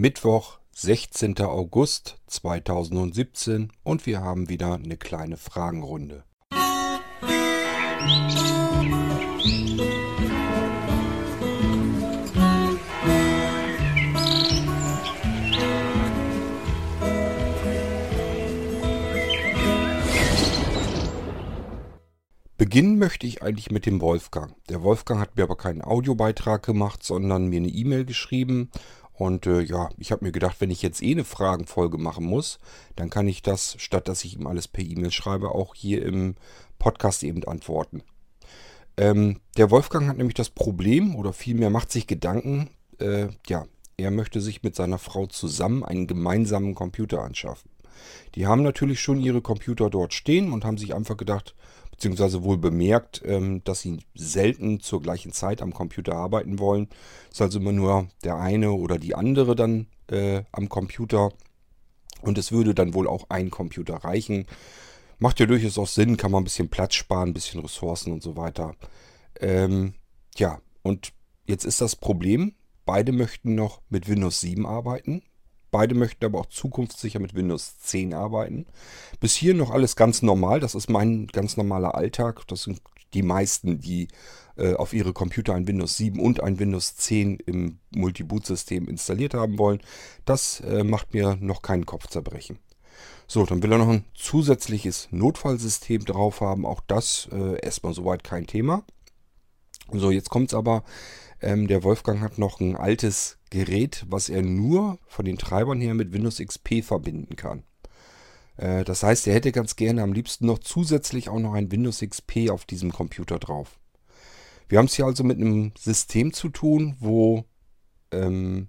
Mittwoch, 16. August 2017 und wir haben wieder eine kleine Fragenrunde. Beginnen möchte ich eigentlich mit dem Wolfgang. Der Wolfgang hat mir aber keinen Audiobeitrag gemacht, sondern mir eine E-Mail geschrieben. Und äh, ja, ich habe mir gedacht, wenn ich jetzt eh eine Fragenfolge machen muss, dann kann ich das, statt dass ich ihm alles per E-Mail schreibe, auch hier im Podcast eben antworten. Ähm, der Wolfgang hat nämlich das Problem, oder vielmehr macht sich Gedanken, äh, ja, er möchte sich mit seiner Frau zusammen einen gemeinsamen Computer anschaffen. Die haben natürlich schon ihre Computer dort stehen und haben sich einfach gedacht, beziehungsweise wohl bemerkt, ähm, dass sie selten zur gleichen Zeit am Computer arbeiten wollen. Ist also immer nur der eine oder die andere dann äh, am Computer. Und es würde dann wohl auch ein Computer reichen. Macht ja durchaus auch Sinn, kann man ein bisschen Platz sparen, ein bisschen Ressourcen und so weiter. Ähm, ja, und jetzt ist das Problem, beide möchten noch mit Windows 7 arbeiten. Beide möchten aber auch zukunftssicher mit Windows 10 arbeiten. Bis hier noch alles ganz normal. Das ist mein ganz normaler Alltag. Das sind die meisten, die äh, auf ihre Computer ein Windows 7 und ein Windows 10 im Multi-Boot-System installiert haben wollen. Das äh, macht mir noch keinen Kopfzerbrechen. So, dann will er noch ein zusätzliches Notfallsystem drauf haben. Auch das äh, erstmal soweit kein Thema. So, jetzt kommt es aber. Ähm, der Wolfgang hat noch ein altes Gerät, was er nur von den Treibern her mit Windows XP verbinden kann. Äh, das heißt, er hätte ganz gerne am liebsten noch zusätzlich auch noch ein Windows XP auf diesem Computer drauf. Wir haben es hier also mit einem System zu tun, wo ähm,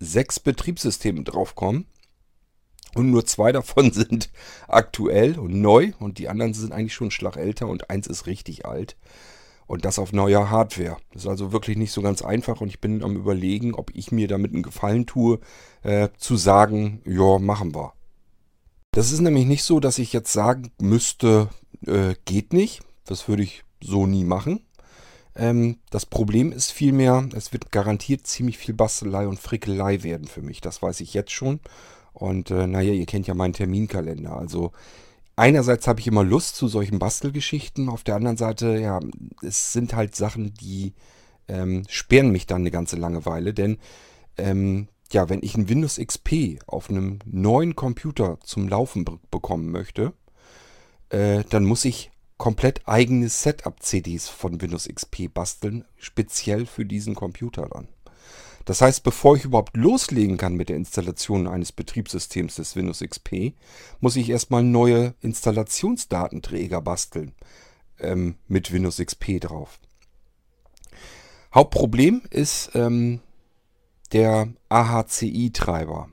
sechs Betriebssysteme draufkommen. Und nur zwei davon sind aktuell und neu und die anderen sind eigentlich schon einen Schlag älter und eins ist richtig alt. Und das auf neuer Hardware. Das ist also wirklich nicht so ganz einfach und ich bin am überlegen, ob ich mir damit einen Gefallen tue, äh, zu sagen, ja, machen wir. Das ist nämlich nicht so, dass ich jetzt sagen müsste, äh, geht nicht. Das würde ich so nie machen. Ähm, das Problem ist vielmehr, es wird garantiert ziemlich viel Bastelei und Frickelei werden für mich. Das weiß ich jetzt schon. Und äh, naja, ihr kennt ja meinen Terminkalender. Also einerseits habe ich immer Lust zu solchen Bastelgeschichten, auf der anderen Seite, ja, es sind halt Sachen, die ähm, sperren mich dann eine ganze Langeweile, denn ähm, ja, wenn ich ein Windows XP auf einem neuen Computer zum Laufen bekommen möchte, äh, dann muss ich komplett eigene Setup-CDs von Windows XP basteln, speziell für diesen Computer dann. Das heißt, bevor ich überhaupt loslegen kann mit der Installation eines Betriebssystems des Windows XP, muss ich erstmal neue Installationsdatenträger basteln ähm, mit Windows XP drauf. Hauptproblem ist ähm, der AHCI-Treiber.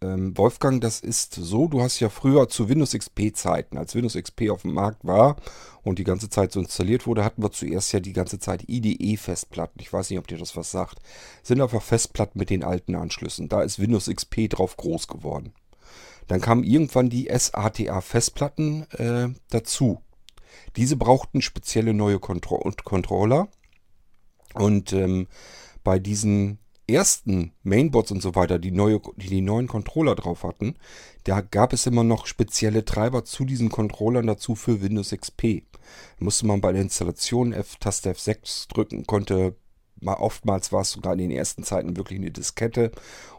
Ähm, Wolfgang, das ist so, du hast ja früher zu Windows XP Zeiten, als Windows XP auf dem Markt war und die ganze Zeit so installiert wurde, hatten wir zuerst ja die ganze Zeit IDE-Festplatten. Ich weiß nicht, ob dir das was sagt. Sind einfach Festplatten mit den alten Anschlüssen. Da ist Windows XP drauf groß geworden. Dann kamen irgendwann die SATA-Festplatten äh, dazu. Diese brauchten spezielle neue Contro Controller. Und ähm, bei diesen ersten Mainboards und so weiter, die, neue, die die neuen Controller drauf hatten, da gab es immer noch spezielle Treiber zu diesen Controllern dazu für Windows XP. Da musste man bei der Installation F, Taste F6 drücken, konnte mal oftmals war es sogar in den ersten Zeiten wirklich eine Diskette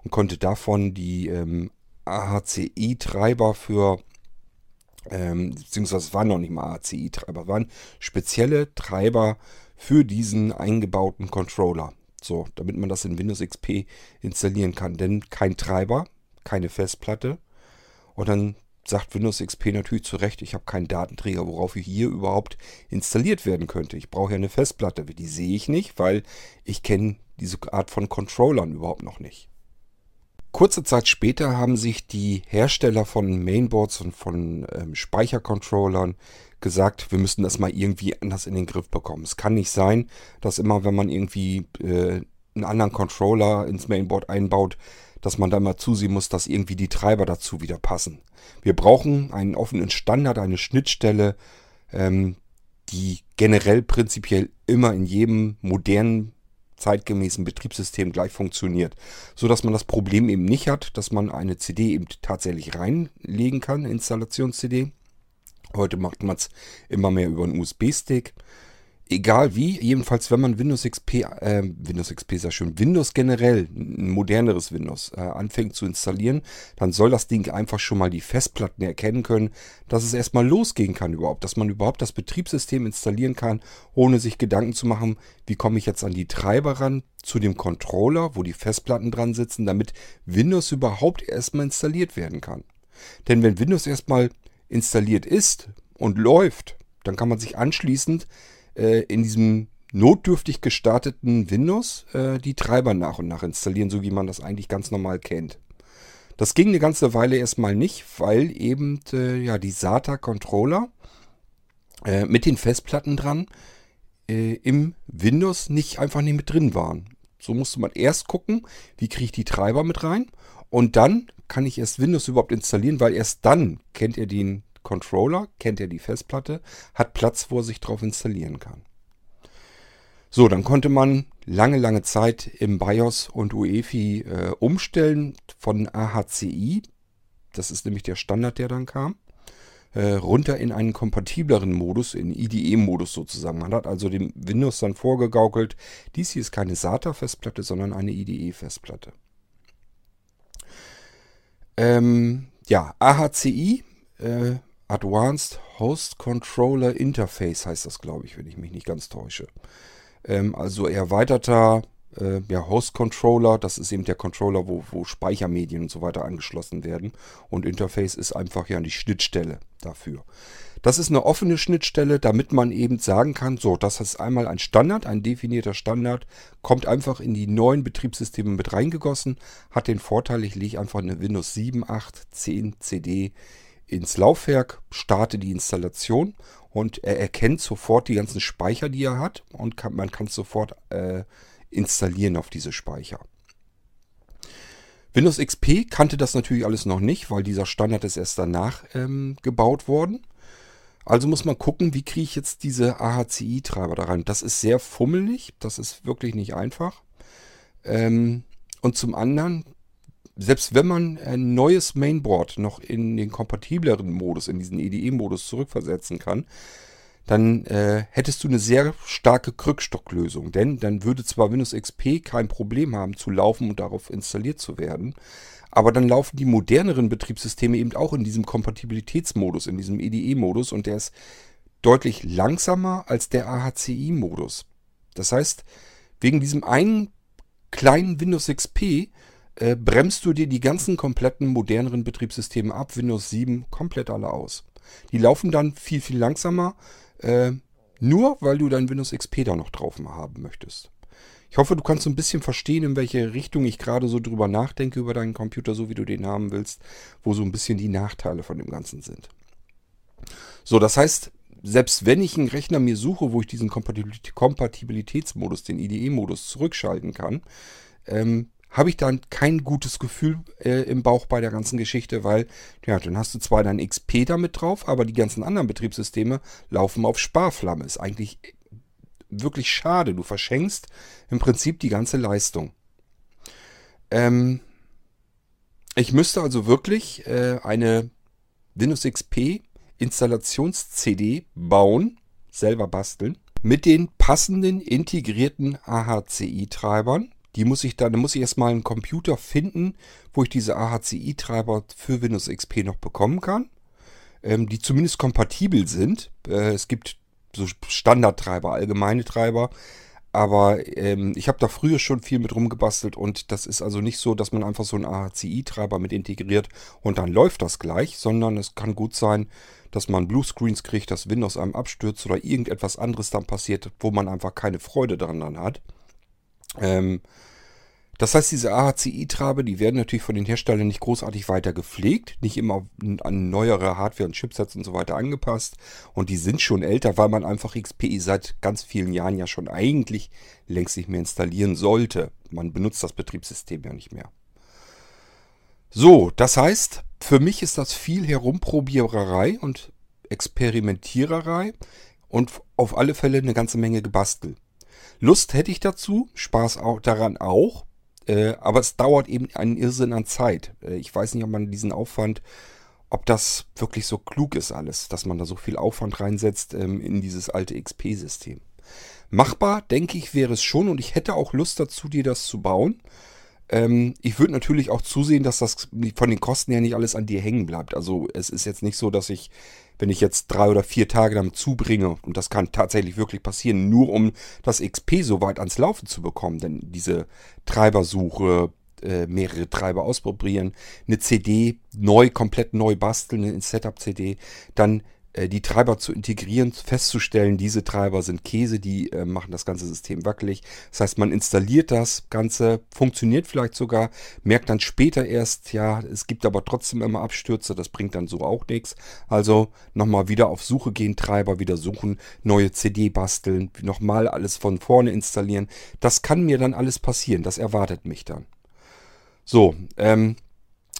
und konnte davon die ähm, AHCI-Treiber für ähm, beziehungsweise waren noch nicht mal AHCI-Treiber, waren spezielle Treiber für diesen eingebauten Controller. So, damit man das in Windows XP installieren kann. Denn kein Treiber, keine Festplatte. Und dann sagt Windows XP natürlich zu Recht, ich habe keinen Datenträger, worauf ich hier überhaupt installiert werden könnte. Ich brauche ja eine Festplatte. Die sehe ich nicht, weil ich kenne diese Art von Controllern überhaupt noch nicht. Kurze Zeit später haben sich die Hersteller von Mainboards und von ähm, Speichercontrollern gesagt, wir müssen das mal irgendwie anders in den Griff bekommen. Es kann nicht sein, dass immer, wenn man irgendwie äh, einen anderen Controller ins Mainboard einbaut, dass man da mal zusehen muss, dass irgendwie die Treiber dazu wieder passen. Wir brauchen einen offenen Standard, eine Schnittstelle, ähm, die generell prinzipiell immer in jedem modernen zeitgemäßen Betriebssystem gleich funktioniert. So dass man das Problem eben nicht hat, dass man eine CD eben tatsächlich reinlegen kann, Installations-CD. Heute macht man es immer mehr über einen USB-Stick egal wie, jedenfalls wenn man Windows XP, äh, Windows XP ist ja schön, Windows generell, ein moderneres Windows, äh, anfängt zu installieren, dann soll das Ding einfach schon mal die Festplatten erkennen können, dass es erstmal losgehen kann überhaupt, dass man überhaupt das Betriebssystem installieren kann, ohne sich Gedanken zu machen, wie komme ich jetzt an die Treiber ran, zu dem Controller, wo die Festplatten dran sitzen, damit Windows überhaupt erstmal installiert werden kann. Denn wenn Windows erstmal installiert ist und läuft, dann kann man sich anschließend äh, in diesem notdürftig gestarteten Windows äh, die Treiber nach und nach installieren, so wie man das eigentlich ganz normal kennt. Das ging eine ganze Weile erstmal nicht, weil eben äh, ja, die SATA-Controller äh, mit den Festplatten dran äh, im Windows nicht einfach nicht mit drin waren. So musste man erst gucken, wie kriege ich die Treiber mit rein und dann kann ich erst Windows überhaupt installieren, weil erst dann kennt er den Controller, kennt er die Festplatte, hat Platz, wo er sich drauf installieren kann. So, dann konnte man lange, lange Zeit im BIOS und UEFI äh, umstellen von AHCI, das ist nämlich der Standard, der dann kam, äh, runter in einen kompatibleren Modus, in IDE-Modus sozusagen. Man hat also dem Windows dann vorgegaukelt, dies hier ist keine SATA-Festplatte, sondern eine IDE-Festplatte. Ähm, ja, AHCI äh, Advanced Host Controller Interface heißt das, glaube ich, wenn ich mich nicht ganz täusche. Ähm, also erweiterter äh, ja, Host Controller, das ist eben der Controller, wo, wo Speichermedien und so weiter angeschlossen werden. Und Interface ist einfach ja die Schnittstelle dafür. Das ist eine offene Schnittstelle, damit man eben sagen kann, so, das ist einmal ein Standard, ein definierter Standard, kommt einfach in die neuen Betriebssysteme mit reingegossen, hat den Vorteil, ich lege einfach eine Windows 7, 8, 10 CD ins Laufwerk, starte die Installation und er erkennt sofort die ganzen Speicher, die er hat und kann, man kann es sofort äh, installieren auf diese Speicher. Windows XP kannte das natürlich alles noch nicht, weil dieser Standard ist erst danach ähm, gebaut worden. Also muss man gucken, wie kriege ich jetzt diese AHCI-Treiber da rein. Das ist sehr fummelig, das ist wirklich nicht einfach. Ähm, und zum anderen selbst wenn man ein neues Mainboard noch in den kompatibleren Modus, in diesen EDE-Modus zurückversetzen kann, dann äh, hättest du eine sehr starke Krückstocklösung. Denn dann würde zwar Windows XP kein Problem haben zu laufen und darauf installiert zu werden, aber dann laufen die moderneren Betriebssysteme eben auch in diesem Kompatibilitätsmodus, in diesem EDE-Modus und der ist deutlich langsamer als der AHCI-Modus. Das heißt, wegen diesem einen kleinen Windows XP äh, bremst du dir die ganzen kompletten moderneren Betriebssysteme ab, Windows 7 komplett alle aus. Die laufen dann viel, viel langsamer, äh, nur weil du dein Windows XP da noch drauf haben möchtest. Ich hoffe, du kannst so ein bisschen verstehen, in welche Richtung ich gerade so drüber nachdenke über deinen Computer, so wie du den haben willst, wo so ein bisschen die Nachteile von dem Ganzen sind. So, das heißt, selbst wenn ich einen Rechner mir suche, wo ich diesen Kompatibilitätsmodus, den IDE-Modus zurückschalten kann, ähm, habe ich dann kein gutes Gefühl äh, im Bauch bei der ganzen Geschichte, weil, ja, dann hast du zwar dein XP damit drauf, aber die ganzen anderen Betriebssysteme laufen auf Sparflamme. Ist eigentlich wirklich schade. Du verschenkst im Prinzip die ganze Leistung. Ähm, ich müsste also wirklich äh, eine Windows XP Installations-CD bauen, selber basteln, mit den passenden integrierten AHCI-Treibern die muss ich dann, muss ich erstmal einen Computer finden, wo ich diese AHCI-Treiber für Windows XP noch bekommen kann, ähm, die zumindest kompatibel sind. Äh, es gibt so Standardtreiber, allgemeine Treiber, aber ähm, ich habe da früher schon viel mit rumgebastelt und das ist also nicht so, dass man einfach so einen AHCI-Treiber mit integriert und dann läuft das gleich, sondern es kann gut sein, dass man Bluescreens kriegt, dass Windows einem abstürzt oder irgendetwas anderes dann passiert, wo man einfach keine Freude daran hat. Ähm, das heißt, diese AHCI-Trabe, die werden natürlich von den Herstellern nicht großartig weiter gepflegt, nicht immer an neuere Hardware und Chipsets und so weiter angepasst. Und die sind schon älter, weil man einfach XPI seit ganz vielen Jahren ja schon eigentlich längst nicht mehr installieren sollte. Man benutzt das Betriebssystem ja nicht mehr. So, das heißt, für mich ist das viel Herumprobiererei und Experimentiererei und auf alle Fälle eine ganze Menge gebastelt. Lust hätte ich dazu, Spaß auch daran auch, äh, aber es dauert eben einen Irrsinn an Zeit. Äh, ich weiß nicht, ob man diesen Aufwand, ob das wirklich so klug ist alles, dass man da so viel Aufwand reinsetzt ähm, in dieses alte XP-System. Machbar, denke ich, wäre es schon und ich hätte auch Lust dazu, dir das zu bauen. Ähm, ich würde natürlich auch zusehen, dass das von den Kosten her nicht alles an dir hängen bleibt. Also es ist jetzt nicht so, dass ich, wenn ich jetzt drei oder vier Tage damit zubringe, und das kann tatsächlich wirklich passieren, nur um das XP so weit ans Laufen zu bekommen, denn diese Treibersuche, äh, mehrere Treiber ausprobieren, eine CD neu, komplett neu basteln, eine Setup-CD, dann die Treiber zu integrieren, festzustellen, diese Treiber sind Käse, die äh, machen das ganze System wackelig. Das heißt, man installiert das Ganze, funktioniert vielleicht sogar, merkt dann später erst, ja, es gibt aber trotzdem immer Abstürze, das bringt dann so auch nichts. Also nochmal wieder auf Suche gehen, Treiber wieder suchen, neue CD basteln, nochmal alles von vorne installieren. Das kann mir dann alles passieren, das erwartet mich dann. So, ähm,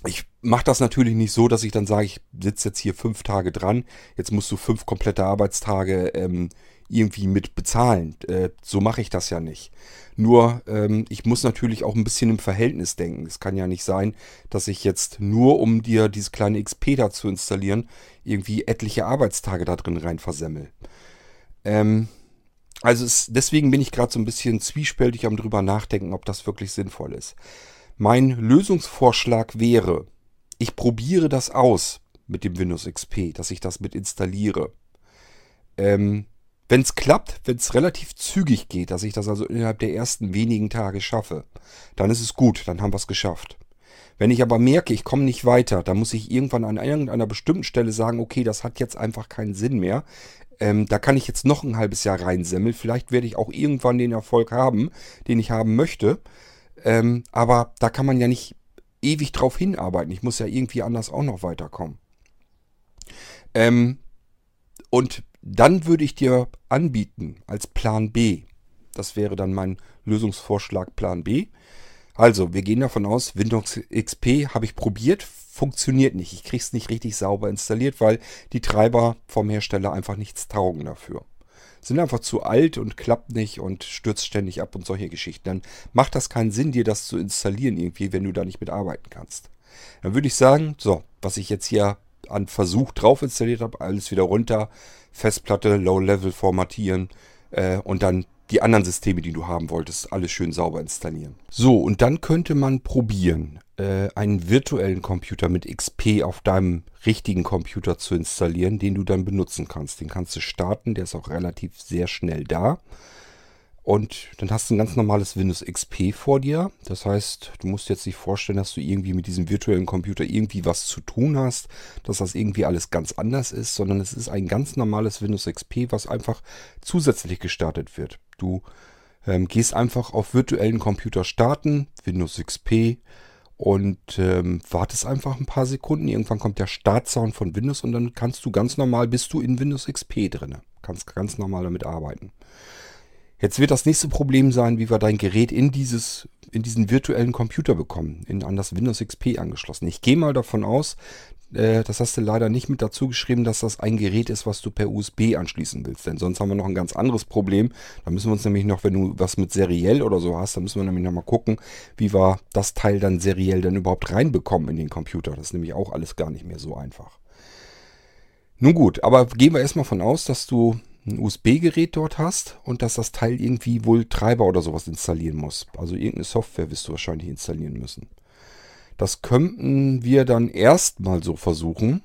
ich mache das natürlich nicht so, dass ich dann sage, ich sitze jetzt hier fünf Tage dran, jetzt musst du fünf komplette Arbeitstage ähm, irgendwie mit bezahlen. Äh, so mache ich das ja nicht. Nur, ähm, ich muss natürlich auch ein bisschen im Verhältnis denken. Es kann ja nicht sein, dass ich jetzt nur, um dir dieses kleine XP da zu installieren, irgendwie etliche Arbeitstage da drin rein versemmel. Ähm, also es, deswegen bin ich gerade so ein bisschen zwiespältig am drüber nachdenken, ob das wirklich sinnvoll ist. Mein Lösungsvorschlag wäre, ich probiere das aus mit dem Windows XP, dass ich das mit installiere. Ähm, wenn es klappt, wenn es relativ zügig geht, dass ich das also innerhalb der ersten wenigen Tage schaffe, dann ist es gut, dann haben wir es geschafft. Wenn ich aber merke, ich komme nicht weiter, dann muss ich irgendwann an irgendeiner bestimmten Stelle sagen, okay, das hat jetzt einfach keinen Sinn mehr. Ähm, da kann ich jetzt noch ein halbes Jahr reinsemmeln. Vielleicht werde ich auch irgendwann den Erfolg haben, den ich haben möchte. Ähm, aber da kann man ja nicht ewig drauf hinarbeiten. Ich muss ja irgendwie anders auch noch weiterkommen. Ähm, und dann würde ich dir anbieten als Plan B. Das wäre dann mein Lösungsvorschlag Plan B. Also, wir gehen davon aus, Windows XP habe ich probiert, funktioniert nicht. Ich kriege es nicht richtig sauber installiert, weil die Treiber vom Hersteller einfach nichts taugen dafür sind einfach zu alt und klappt nicht und stürzt ständig ab und solche Geschichten. Dann macht das keinen Sinn, dir das zu installieren irgendwie, wenn du da nicht mitarbeiten kannst. Dann würde ich sagen, so, was ich jetzt hier an Versuch drauf installiert habe, alles wieder runter, Festplatte, Low-Level formatieren äh, und dann die anderen Systeme, die du haben wolltest, alles schön sauber installieren. So, und dann könnte man probieren, äh, einen virtuellen Computer mit XP auf deinem richtigen Computer zu installieren, den du dann benutzen kannst. Den kannst du starten, der ist auch relativ sehr schnell da. Und dann hast du ein ganz normales Windows XP vor dir. Das heißt, du musst jetzt nicht vorstellen, dass du irgendwie mit diesem virtuellen Computer irgendwie was zu tun hast, dass das irgendwie alles ganz anders ist, sondern es ist ein ganz normales Windows XP, was einfach zusätzlich gestartet wird. Du ähm, gehst einfach auf virtuellen Computer starten, Windows XP und ähm, wartest einfach ein paar Sekunden. Irgendwann kommt der Startsound von Windows und dann kannst du ganz normal, bist du in Windows XP drin. Kannst ganz normal damit arbeiten. Jetzt wird das nächste Problem sein, wie wir dein Gerät in dieses in diesen virtuellen Computer bekommen, in, an das Windows XP angeschlossen. Ich gehe mal davon aus, äh, das hast du leider nicht mit dazu geschrieben, dass das ein Gerät ist, was du per USB anschließen willst. Denn sonst haben wir noch ein ganz anderes Problem. Da müssen wir uns nämlich noch, wenn du was mit seriell oder so hast, dann müssen wir nämlich nochmal gucken, wie wir das Teil dann seriell dann überhaupt reinbekommen in den Computer. Das ist nämlich auch alles gar nicht mehr so einfach. Nun gut, aber gehen wir erstmal von aus, dass du ein USB-Gerät dort hast und dass das Teil irgendwie wohl Treiber oder sowas installieren muss. Also irgendeine Software wirst du wahrscheinlich installieren müssen. Das könnten wir dann erstmal so versuchen.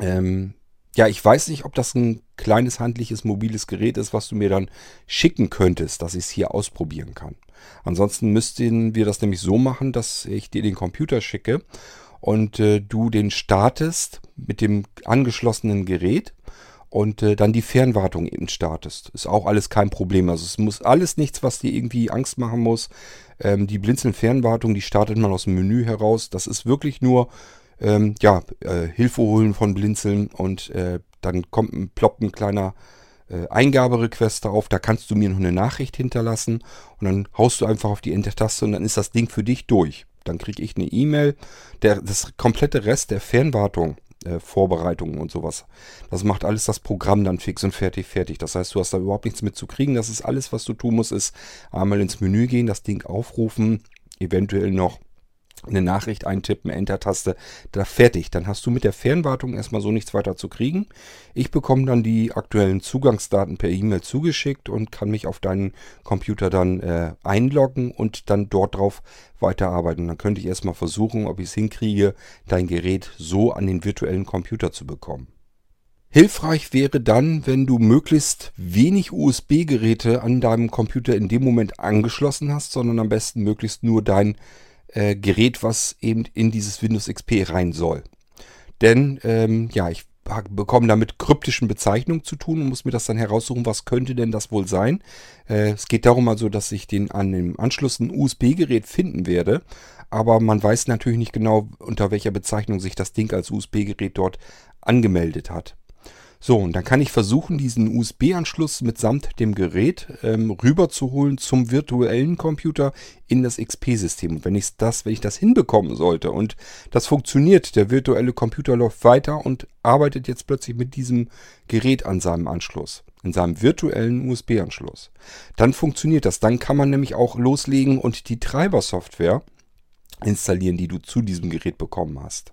Ähm, ja, ich weiß nicht, ob das ein kleines handliches mobiles Gerät ist, was du mir dann schicken könntest, dass ich es hier ausprobieren kann. Ansonsten müssten wir das nämlich so machen, dass ich dir den Computer schicke und äh, du den startest mit dem angeschlossenen Gerät und äh, dann die Fernwartung eben startest. Ist auch alles kein Problem. Also es muss alles nichts, was dir irgendwie Angst machen muss. Ähm, die Blinzeln-Fernwartung, die startet man aus dem Menü heraus. Das ist wirklich nur ähm, ja, äh, Hilfe holen von Blinzeln und äh, dann kommt ein, ploppt ein kleiner äh, Eingaberequest auf. Da kannst du mir noch eine Nachricht hinterlassen und dann haust du einfach auf die Enter-Taste und dann ist das Ding für dich durch. Dann kriege ich eine E-Mail. Das komplette Rest der Fernwartung äh, Vorbereitungen und sowas. Das macht alles das Programm dann fix und fertig, fertig. Das heißt, du hast da überhaupt nichts mit zu kriegen. Das ist alles, was du tun musst, ist einmal ins Menü gehen, das Ding aufrufen, eventuell noch eine Nachricht eintippen, Enter-Taste, da fertig. Dann hast du mit der Fernwartung erstmal so nichts weiter zu kriegen. Ich bekomme dann die aktuellen Zugangsdaten per E-Mail zugeschickt und kann mich auf deinen Computer dann äh, einloggen und dann dort drauf weiterarbeiten. Dann könnte ich erstmal versuchen, ob ich es hinkriege, dein Gerät so an den virtuellen Computer zu bekommen. Hilfreich wäre dann, wenn du möglichst wenig USB-Geräte an deinem Computer in dem Moment angeschlossen hast, sondern am besten möglichst nur dein äh, Gerät, was eben in dieses Windows XP rein soll. Denn ähm, ja, ich bekomme damit kryptischen Bezeichnungen zu tun und muss mir das dann heraussuchen, was könnte denn das wohl sein. Äh, es geht darum also, dass ich den an dem Anschluss ein USB-Gerät finden werde, aber man weiß natürlich nicht genau, unter welcher Bezeichnung sich das Ding als USB-Gerät dort angemeldet hat. So, und dann kann ich versuchen, diesen USB-Anschluss mitsamt dem Gerät ähm, rüberzuholen zum virtuellen Computer in das XP-System. Und wenn ich das, wenn ich das hinbekommen sollte und das funktioniert, der virtuelle Computer läuft weiter und arbeitet jetzt plötzlich mit diesem Gerät an seinem Anschluss, in seinem virtuellen USB-Anschluss, dann funktioniert das. Dann kann man nämlich auch loslegen und die Treibersoftware installieren, die du zu diesem Gerät bekommen hast.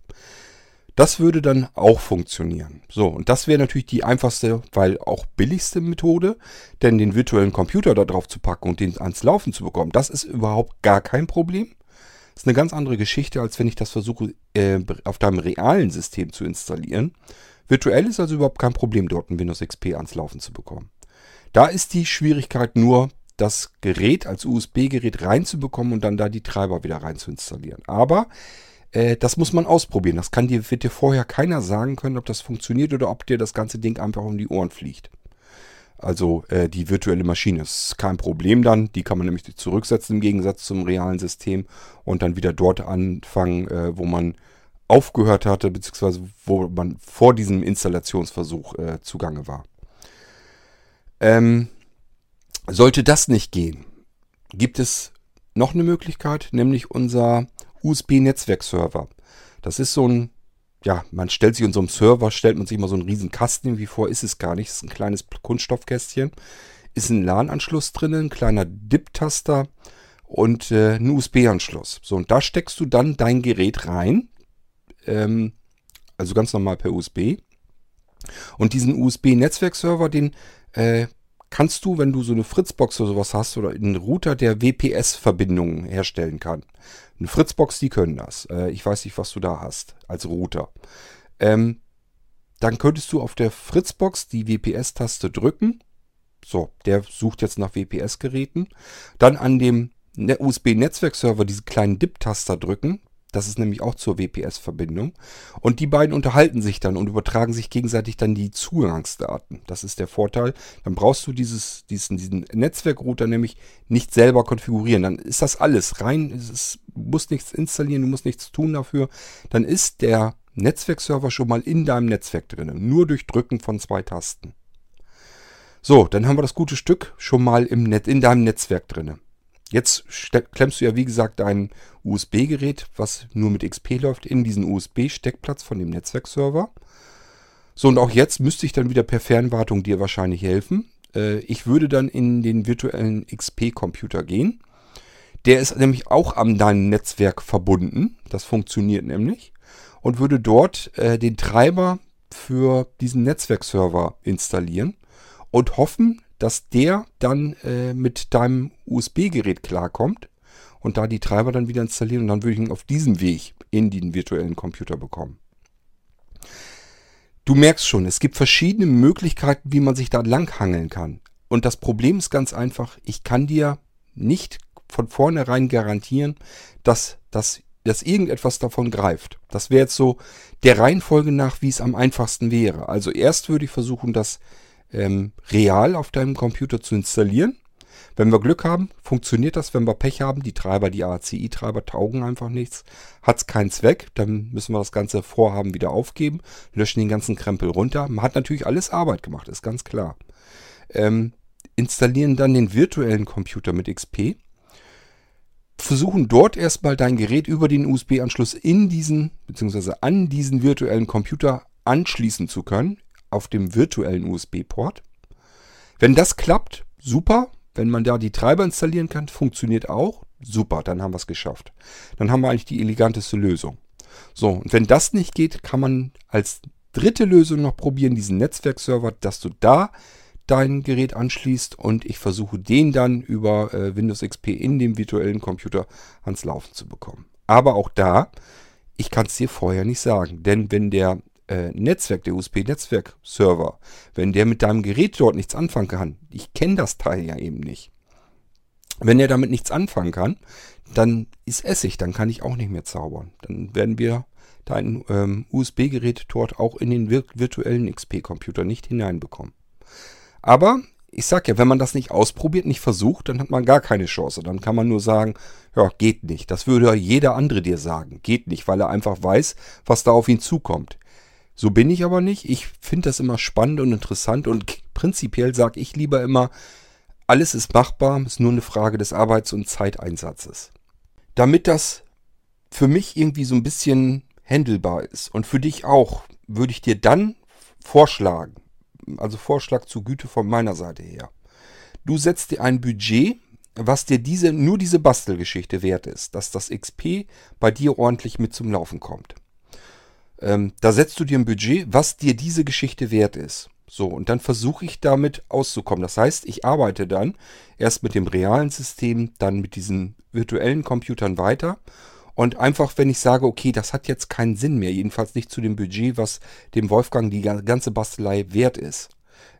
Das würde dann auch funktionieren. So, und das wäre natürlich die einfachste, weil auch billigste Methode, denn den virtuellen Computer da drauf zu packen und den ans Laufen zu bekommen, das ist überhaupt gar kein Problem. Das ist eine ganz andere Geschichte, als wenn ich das versuche, äh, auf deinem realen System zu installieren. Virtuell ist also überhaupt kein Problem, dort ein Windows XP ans Laufen zu bekommen. Da ist die Schwierigkeit nur, das Gerät als USB-Gerät reinzubekommen und dann da die Treiber wieder rein zu installieren. Aber äh, das muss man ausprobieren. Das kann dir, wird dir vorher keiner sagen können, ob das funktioniert oder ob dir das ganze Ding einfach um die Ohren fliegt. Also äh, die virtuelle Maschine ist kein Problem dann. Die kann man nämlich zurücksetzen im Gegensatz zum realen System und dann wieder dort anfangen, äh, wo man aufgehört hatte, beziehungsweise wo man vor diesem Installationsversuch äh, zugange war. Ähm, sollte das nicht gehen, gibt es noch eine Möglichkeit, nämlich unser USB-Netzwerkserver. Das ist so ein, ja, man stellt sich in so einem Server, stellt man sich mal so einen riesen Kasten irgendwie vor, ist es gar nicht. Das ist ein kleines Kunststoffkästchen. Ist ein LAN-Anschluss drin, ein kleiner DIP-Taster und äh, ein USB-Anschluss. So, und da steckst du dann dein Gerät rein. Ähm, also ganz normal per USB. Und diesen USB-Netzwerkserver, den äh, kannst du, wenn du so eine Fritzbox oder sowas hast oder einen Router, der WPS-Verbindungen herstellen kann. Eine Fritzbox, die können das. Äh, ich weiß nicht, was du da hast als Router. Ähm, dann könntest du auf der Fritzbox die WPS-Taste drücken. So, der sucht jetzt nach WPS-Geräten. Dann an dem ne-, USB-Netzwerkserver diese kleinen DIP-Taster drücken. Das ist nämlich auch zur WPS-Verbindung. Und die beiden unterhalten sich dann und übertragen sich gegenseitig dann die Zugangsdaten. Das ist der Vorteil. Dann brauchst du dieses, diesen, diesen Netzwerkrouter nämlich nicht selber konfigurieren. Dann ist das alles rein. Es musst nichts installieren, du musst nichts tun dafür. Dann ist der Netzwerkserver schon mal in deinem Netzwerk drin. Nur durch Drücken von zwei Tasten. So, dann haben wir das gute Stück schon mal im Net, in deinem Netzwerk drin. Jetzt klemmst du ja wie gesagt dein USB-Gerät, was nur mit XP läuft, in diesen USB-Steckplatz von dem Netzwerkserver. So, und auch jetzt müsste ich dann wieder per Fernwartung dir wahrscheinlich helfen. Äh, ich würde dann in den virtuellen XP-Computer gehen. Der ist nämlich auch an deinem Netzwerk verbunden. Das funktioniert nämlich. Und würde dort äh, den Treiber für diesen Netzwerkserver installieren und hoffen, dass der dann äh, mit deinem USB-Gerät klarkommt und da die Treiber dann wieder installieren und dann würde ich ihn auf diesem Weg in den virtuellen Computer bekommen. Du merkst schon, es gibt verschiedene Möglichkeiten, wie man sich da langhangeln kann. Und das Problem ist ganz einfach, ich kann dir nicht von vornherein garantieren, dass, dass, dass irgendetwas davon greift. Das wäre jetzt so der Reihenfolge nach, wie es am einfachsten wäre. Also erst würde ich versuchen, das ähm, real auf deinem Computer zu installieren. Wenn wir Glück haben, funktioniert das. Wenn wir Pech haben, die Treiber, die ACI-Treiber taugen einfach nichts, hat es keinen Zweck, dann müssen wir das ganze Vorhaben wieder aufgeben, löschen den ganzen Krempel runter. Man hat natürlich alles Arbeit gemacht, ist ganz klar. Ähm, installieren dann den virtuellen Computer mit XP. versuchen dort erstmal dein Gerät über den USB-Anschluss in diesen, beziehungsweise an diesen virtuellen Computer anschließen zu können, auf dem virtuellen USB-Port. Wenn das klappt, super. Wenn man da die Treiber installieren kann, funktioniert auch. Super, dann haben wir es geschafft. Dann haben wir eigentlich die eleganteste Lösung. So, und wenn das nicht geht, kann man als dritte Lösung noch probieren, diesen Netzwerkserver, dass du da dein Gerät anschließt und ich versuche den dann über äh, Windows XP in dem virtuellen Computer ans Laufen zu bekommen. Aber auch da, ich kann es dir vorher nicht sagen, denn wenn der äh, Netzwerk, der USB-Netzwerk-Server, wenn der mit deinem Gerät dort nichts anfangen kann, ich kenne das Teil ja eben nicht. Wenn er damit nichts anfangen kann, dann ist Essig, dann kann ich auch nicht mehr zaubern. Dann werden wir dein ähm, USB-Gerät dort auch in den vir virtuellen XP-Computer nicht hineinbekommen. Aber ich sag ja, wenn man das nicht ausprobiert, nicht versucht, dann hat man gar keine Chance. Dann kann man nur sagen, ja, geht nicht. Das würde jeder andere dir sagen. Geht nicht, weil er einfach weiß, was da auf ihn zukommt. So bin ich aber nicht. Ich finde das immer spannend und interessant und prinzipiell sage ich lieber immer, alles ist machbar, ist nur eine Frage des Arbeits- und Zeiteinsatzes. Damit das für mich irgendwie so ein bisschen handelbar ist und für dich auch, würde ich dir dann vorschlagen, also Vorschlag zur Güte von meiner Seite her. Du setzt dir ein Budget, was dir diese, nur diese Bastelgeschichte wert ist, dass das XP bei dir ordentlich mit zum Laufen kommt. Ähm, da setzt du dir ein Budget, was dir diese Geschichte wert ist. So, und dann versuche ich damit auszukommen. Das heißt, ich arbeite dann erst mit dem realen System, dann mit diesen virtuellen Computern weiter. Und einfach, wenn ich sage, okay, das hat jetzt keinen Sinn mehr, jedenfalls nicht zu dem Budget, was dem Wolfgang die ganze Bastelei wert ist,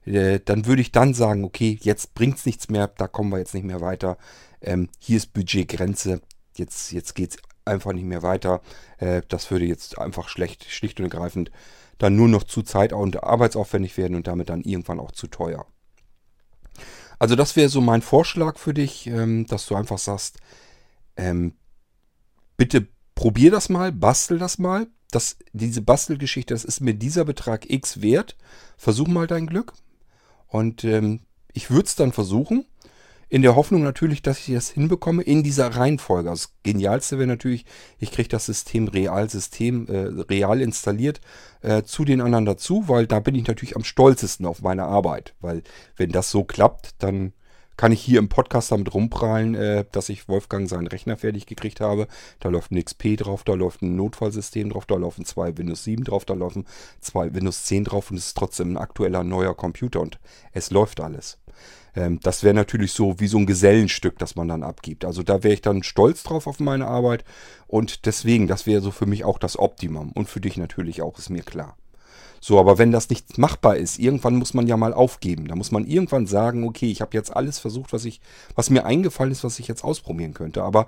äh, dann würde ich dann sagen, okay, jetzt bringt es nichts mehr, da kommen wir jetzt nicht mehr weiter. Ähm, hier ist Budgetgrenze, jetzt, jetzt geht es einfach nicht mehr weiter. Äh, das würde jetzt einfach schlecht, schlicht und ergreifend dann nur noch zu zeit- und arbeitsaufwendig werden und damit dann irgendwann auch zu teuer. Also das wäre so mein Vorschlag für dich, ähm, dass du einfach sagst, ähm, bitte probier das mal, bastel das mal. Das, diese Bastelgeschichte, das ist mir dieser Betrag X wert. Versuch mal dein Glück. Und ähm, ich würde es dann versuchen. In der Hoffnung natürlich, dass ich das hinbekomme in dieser Reihenfolge. Also das Genialste wäre natürlich, ich kriege das System real, System, äh, real installiert äh, zu den anderen dazu, weil da bin ich natürlich am stolzesten auf meine Arbeit. Weil wenn das so klappt, dann kann ich hier im Podcast damit rumprallen, äh, dass ich Wolfgang seinen Rechner fertig gekriegt habe. Da läuft ein XP drauf, da läuft ein Notfallsystem drauf, da laufen zwei Windows 7 drauf, da laufen zwei Windows 10 drauf und es ist trotzdem ein aktueller neuer Computer und es läuft alles. Ähm, das wäre natürlich so wie so ein Gesellenstück, das man dann abgibt. Also da wäre ich dann stolz drauf auf meine Arbeit und deswegen, das wäre so für mich auch das Optimum und für dich natürlich auch, ist mir klar. So, aber wenn das nicht machbar ist, irgendwann muss man ja mal aufgeben. Da muss man irgendwann sagen, okay, ich habe jetzt alles versucht, was ich, was mir eingefallen ist, was ich jetzt ausprobieren könnte. Aber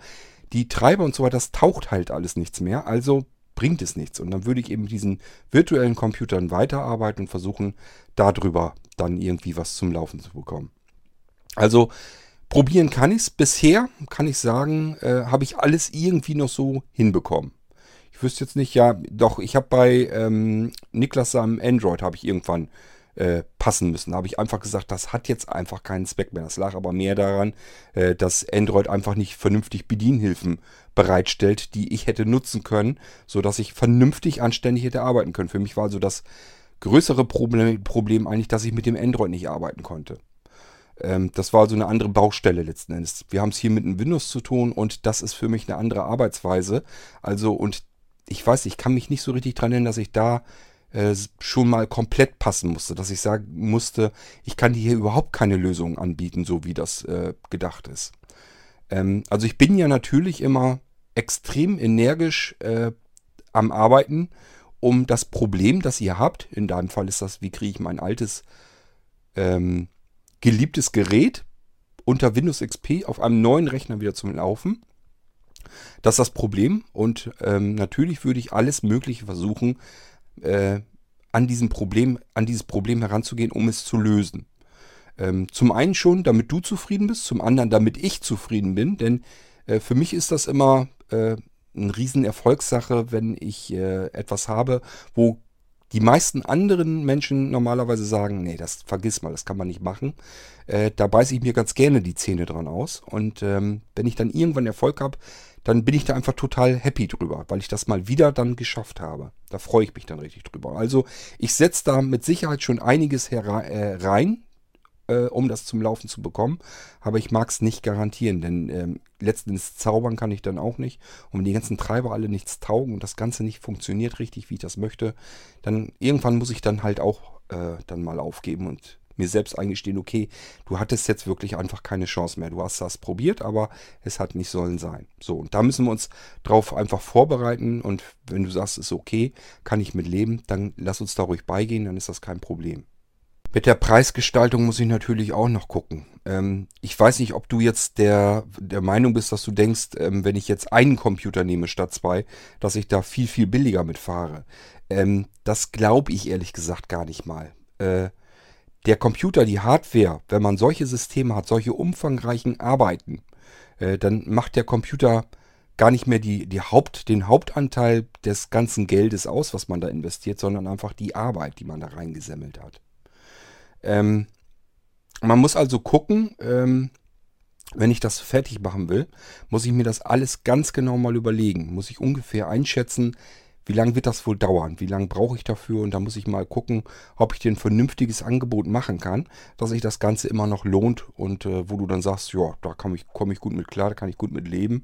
die Treiber und so weiter, das taucht halt alles nichts mehr. Also bringt es nichts. Und dann würde ich eben mit diesen virtuellen Computern weiterarbeiten und versuchen, darüber dann irgendwie was zum Laufen zu bekommen. Also probieren kann ich es. Bisher kann ich sagen, äh, habe ich alles irgendwie noch so hinbekommen. Ich wüsste jetzt nicht, ja, doch, ich habe bei ähm, Niklas seinem Android habe ich irgendwann äh, passen müssen. Da habe ich einfach gesagt, das hat jetzt einfach keinen Zweck mehr. Das lag aber mehr daran, äh, dass Android einfach nicht vernünftig Bedienhilfen bereitstellt, die ich hätte nutzen können, sodass ich vernünftig anständig hätte arbeiten können. Für mich war also das größere Problem, Problem eigentlich, dass ich mit dem Android nicht arbeiten konnte. Ähm, das war also eine andere Baustelle letzten Endes. Wir haben es hier mit einem Windows zu tun und das ist für mich eine andere Arbeitsweise. Also und ich weiß, ich kann mich nicht so richtig dran erinnern, dass ich da äh, schon mal komplett passen musste, dass ich sagen musste, ich kann hier überhaupt keine Lösung anbieten, so wie das äh, gedacht ist. Ähm, also ich bin ja natürlich immer extrem energisch äh, am Arbeiten, um das Problem, das ihr habt, in deinem Fall ist das, wie kriege ich mein altes ähm, geliebtes Gerät unter Windows XP auf einem neuen Rechner wieder zum Laufen. Das ist das Problem und ähm, natürlich würde ich alles Mögliche versuchen, äh, an, diesem Problem, an dieses Problem heranzugehen, um es zu lösen. Ähm, zum einen schon, damit du zufrieden bist, zum anderen, damit ich zufrieden bin, denn äh, für mich ist das immer äh, eine riesen Erfolgssache, wenn ich äh, etwas habe, wo die meisten anderen Menschen normalerweise sagen, nee, das vergiss mal, das kann man nicht machen. Äh, da beiße ich mir ganz gerne die Zähne dran aus. Und ähm, wenn ich dann irgendwann Erfolg habe, dann bin ich da einfach total happy drüber, weil ich das mal wieder dann geschafft habe. Da freue ich mich dann richtig drüber. Also ich setze da mit Sicherheit schon einiges äh, rein, äh, um das zum Laufen zu bekommen. Aber ich mag es nicht garantieren, denn ähm, letztendlich zaubern kann ich dann auch nicht. Und wenn die ganzen Treiber alle nichts taugen und das Ganze nicht funktioniert richtig, wie ich das möchte, dann irgendwann muss ich dann halt auch äh, dann mal aufgeben und mir selbst eingestehen, okay, du hattest jetzt wirklich einfach keine Chance mehr. Du hast das probiert, aber es hat nicht sollen sein. So, und da müssen wir uns drauf einfach vorbereiten und wenn du sagst, es ist okay, kann ich mit leben, dann lass uns da ruhig beigehen, dann ist das kein Problem. Mit der Preisgestaltung muss ich natürlich auch noch gucken. Ähm, ich weiß nicht, ob du jetzt der, der Meinung bist, dass du denkst, ähm, wenn ich jetzt einen Computer nehme statt zwei, dass ich da viel, viel billiger mitfahre. Ähm, das glaube ich ehrlich gesagt gar nicht mal. Äh, der Computer, die Hardware, wenn man solche Systeme hat, solche umfangreichen Arbeiten, äh, dann macht der Computer gar nicht mehr die, die Haupt, den Hauptanteil des ganzen Geldes aus, was man da investiert, sondern einfach die Arbeit, die man da reingesammelt hat. Ähm, man muss also gucken, ähm, wenn ich das fertig machen will, muss ich mir das alles ganz genau mal überlegen. Muss ich ungefähr einschätzen, wie lange wird das wohl dauern? Wie lange brauche ich dafür? Und da muss ich mal gucken, ob ich dir ein vernünftiges Angebot machen kann, dass sich das Ganze immer noch lohnt und äh, wo du dann sagst, ja, da komme ich, komm ich gut mit klar, da kann ich gut mit leben.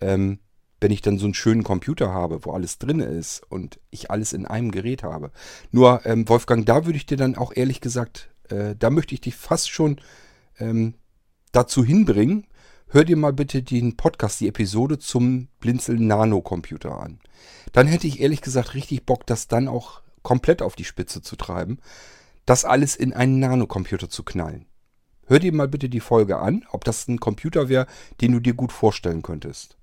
Ähm, wenn ich dann so einen schönen Computer habe, wo alles drin ist und ich alles in einem Gerät habe. Nur, ähm, Wolfgang, da würde ich dir dann auch ehrlich gesagt äh, da möchte ich dich fast schon ähm, dazu hinbringen. Hör dir mal bitte den Podcast, die Episode zum Blinzel Nano Computer an. Dann hätte ich ehrlich gesagt richtig Bock, das dann auch komplett auf die Spitze zu treiben. Das alles in einen Nano-Computer zu knallen. Hör dir mal bitte die Folge an, ob das ein Computer wäre, den du dir gut vorstellen könntest.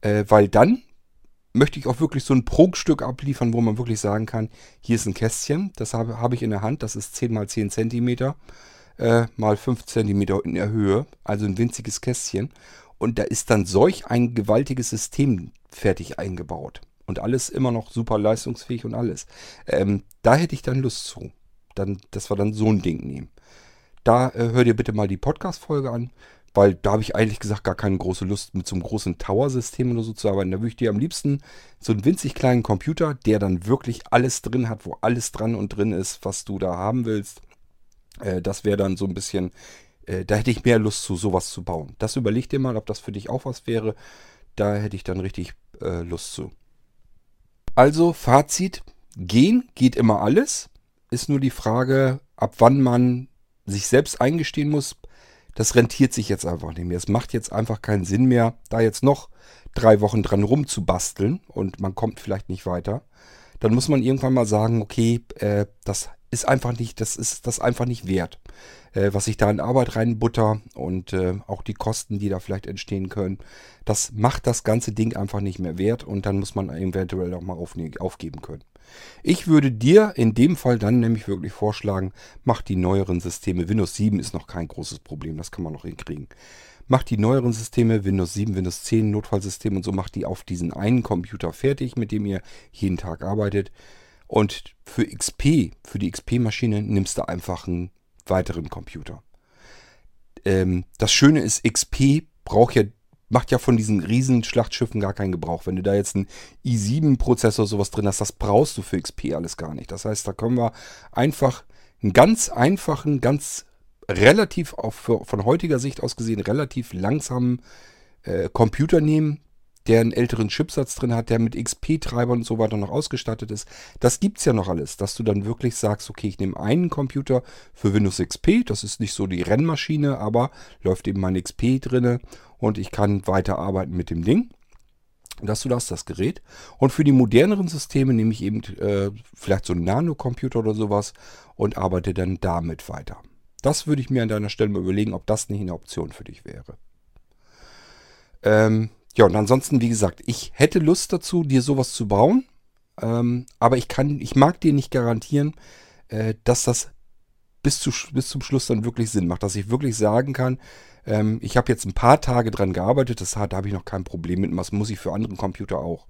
Äh, weil dann möchte ich auch wirklich so ein Prunkstück abliefern, wo man wirklich sagen kann, hier ist ein Kästchen, das habe, habe ich in der Hand, das ist 10 mal 10 cm, äh, mal 5 cm in der Höhe, also ein winziges Kästchen. Und da ist dann solch ein gewaltiges System fertig eingebaut. Und alles immer noch super leistungsfähig und alles. Ähm, da hätte ich dann Lust zu. Dann, dass wir dann so ein Ding nehmen. Da äh, hör dir bitte mal die Podcast-Folge an. Weil da habe ich eigentlich gesagt gar keine große Lust, mit so einem großen Tower-System oder so zu arbeiten. Da würde ich dir am liebsten so einen winzig kleinen Computer, der dann wirklich alles drin hat, wo alles dran und drin ist, was du da haben willst. Äh, das wäre dann so ein bisschen, äh, da hätte ich mehr Lust zu, sowas zu bauen. Das überleg dir mal, ob das für dich auch was wäre. Da hätte ich dann richtig äh, Lust zu. Also, Fazit: Gehen geht immer alles. Ist nur die Frage, ab wann man sich selbst eingestehen muss, das rentiert sich jetzt einfach nicht mehr. Es macht jetzt einfach keinen Sinn mehr, da jetzt noch drei Wochen dran rumzubasteln und man kommt vielleicht nicht weiter. Dann muss man irgendwann mal sagen, okay, äh, das ist einfach nicht, das ist das einfach nicht wert. Äh, was ich da in Arbeit reinbutter und äh, auch die Kosten, die da vielleicht entstehen können, das macht das ganze Ding einfach nicht mehr wert und dann muss man eventuell auch mal aufgeben können. Ich würde dir in dem Fall dann nämlich wirklich vorschlagen, mach die neueren Systeme. Windows 7 ist noch kein großes Problem, das kann man noch hinkriegen. Mach die neueren Systeme, Windows 7, Windows 10, Notfallsystem und so, mach die auf diesen einen Computer fertig, mit dem ihr jeden Tag arbeitet. Und für XP, für die XP-Maschine, nimmst du einfach einen weiteren Computer. Ähm, das Schöne ist, XP braucht ja macht ja von diesen riesen Schlachtschiffen gar keinen Gebrauch. Wenn du da jetzt einen i7-Prozessor sowas drin hast, das brauchst du für XP alles gar nicht. Das heißt, da können wir einfach einen ganz einfachen, ganz relativ, auch für, von heutiger Sicht aus gesehen, relativ langsamen äh, Computer nehmen, der einen älteren Chipsatz drin hat, der mit XP-Treibern und so weiter noch ausgestattet ist. Das gibt es ja noch alles, dass du dann wirklich sagst, okay, ich nehme einen Computer für Windows XP, das ist nicht so die Rennmaschine, aber läuft eben mein XP drinne und ich kann weiterarbeiten mit dem Ding. Dass du das, das Gerät. Und für die moderneren Systeme nehme ich eben äh, vielleicht so einen Nanocomputer oder sowas und arbeite dann damit weiter. Das würde ich mir an deiner Stelle mal überlegen, ob das nicht eine Option für dich wäre. Ähm, ja, und ansonsten, wie gesagt, ich hätte Lust dazu, dir sowas zu bauen. Ähm, aber ich kann, ich mag dir nicht garantieren, äh, dass das bis, zu, bis zum Schluss dann wirklich Sinn macht. Dass ich wirklich sagen kann, ähm, ich habe jetzt ein paar Tage dran gearbeitet, das hat, da habe ich noch kein Problem mit. Was muss ich für andere Computer auch,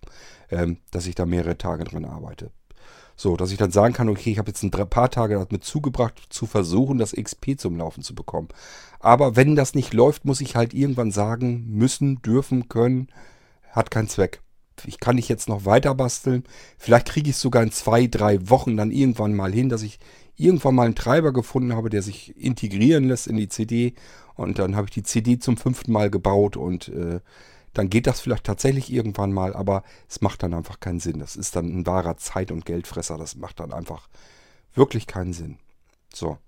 ähm, dass ich da mehrere Tage dran arbeite. So, dass ich dann sagen kann, okay, ich habe jetzt ein paar Tage damit zugebracht, zu versuchen, das XP zum Laufen zu bekommen. Aber wenn das nicht läuft, muss ich halt irgendwann sagen, müssen, dürfen, können, hat keinen Zweck. Ich kann nicht jetzt noch weiter basteln. Vielleicht kriege ich es sogar in zwei, drei Wochen dann irgendwann mal hin, dass ich irgendwann mal einen Treiber gefunden habe, der sich integrieren lässt in die CD. Und dann habe ich die CD zum fünften Mal gebaut und äh, dann geht das vielleicht tatsächlich irgendwann mal, aber es macht dann einfach keinen Sinn. Das ist dann ein wahrer Zeit- und Geldfresser. Das macht dann einfach wirklich keinen Sinn. So.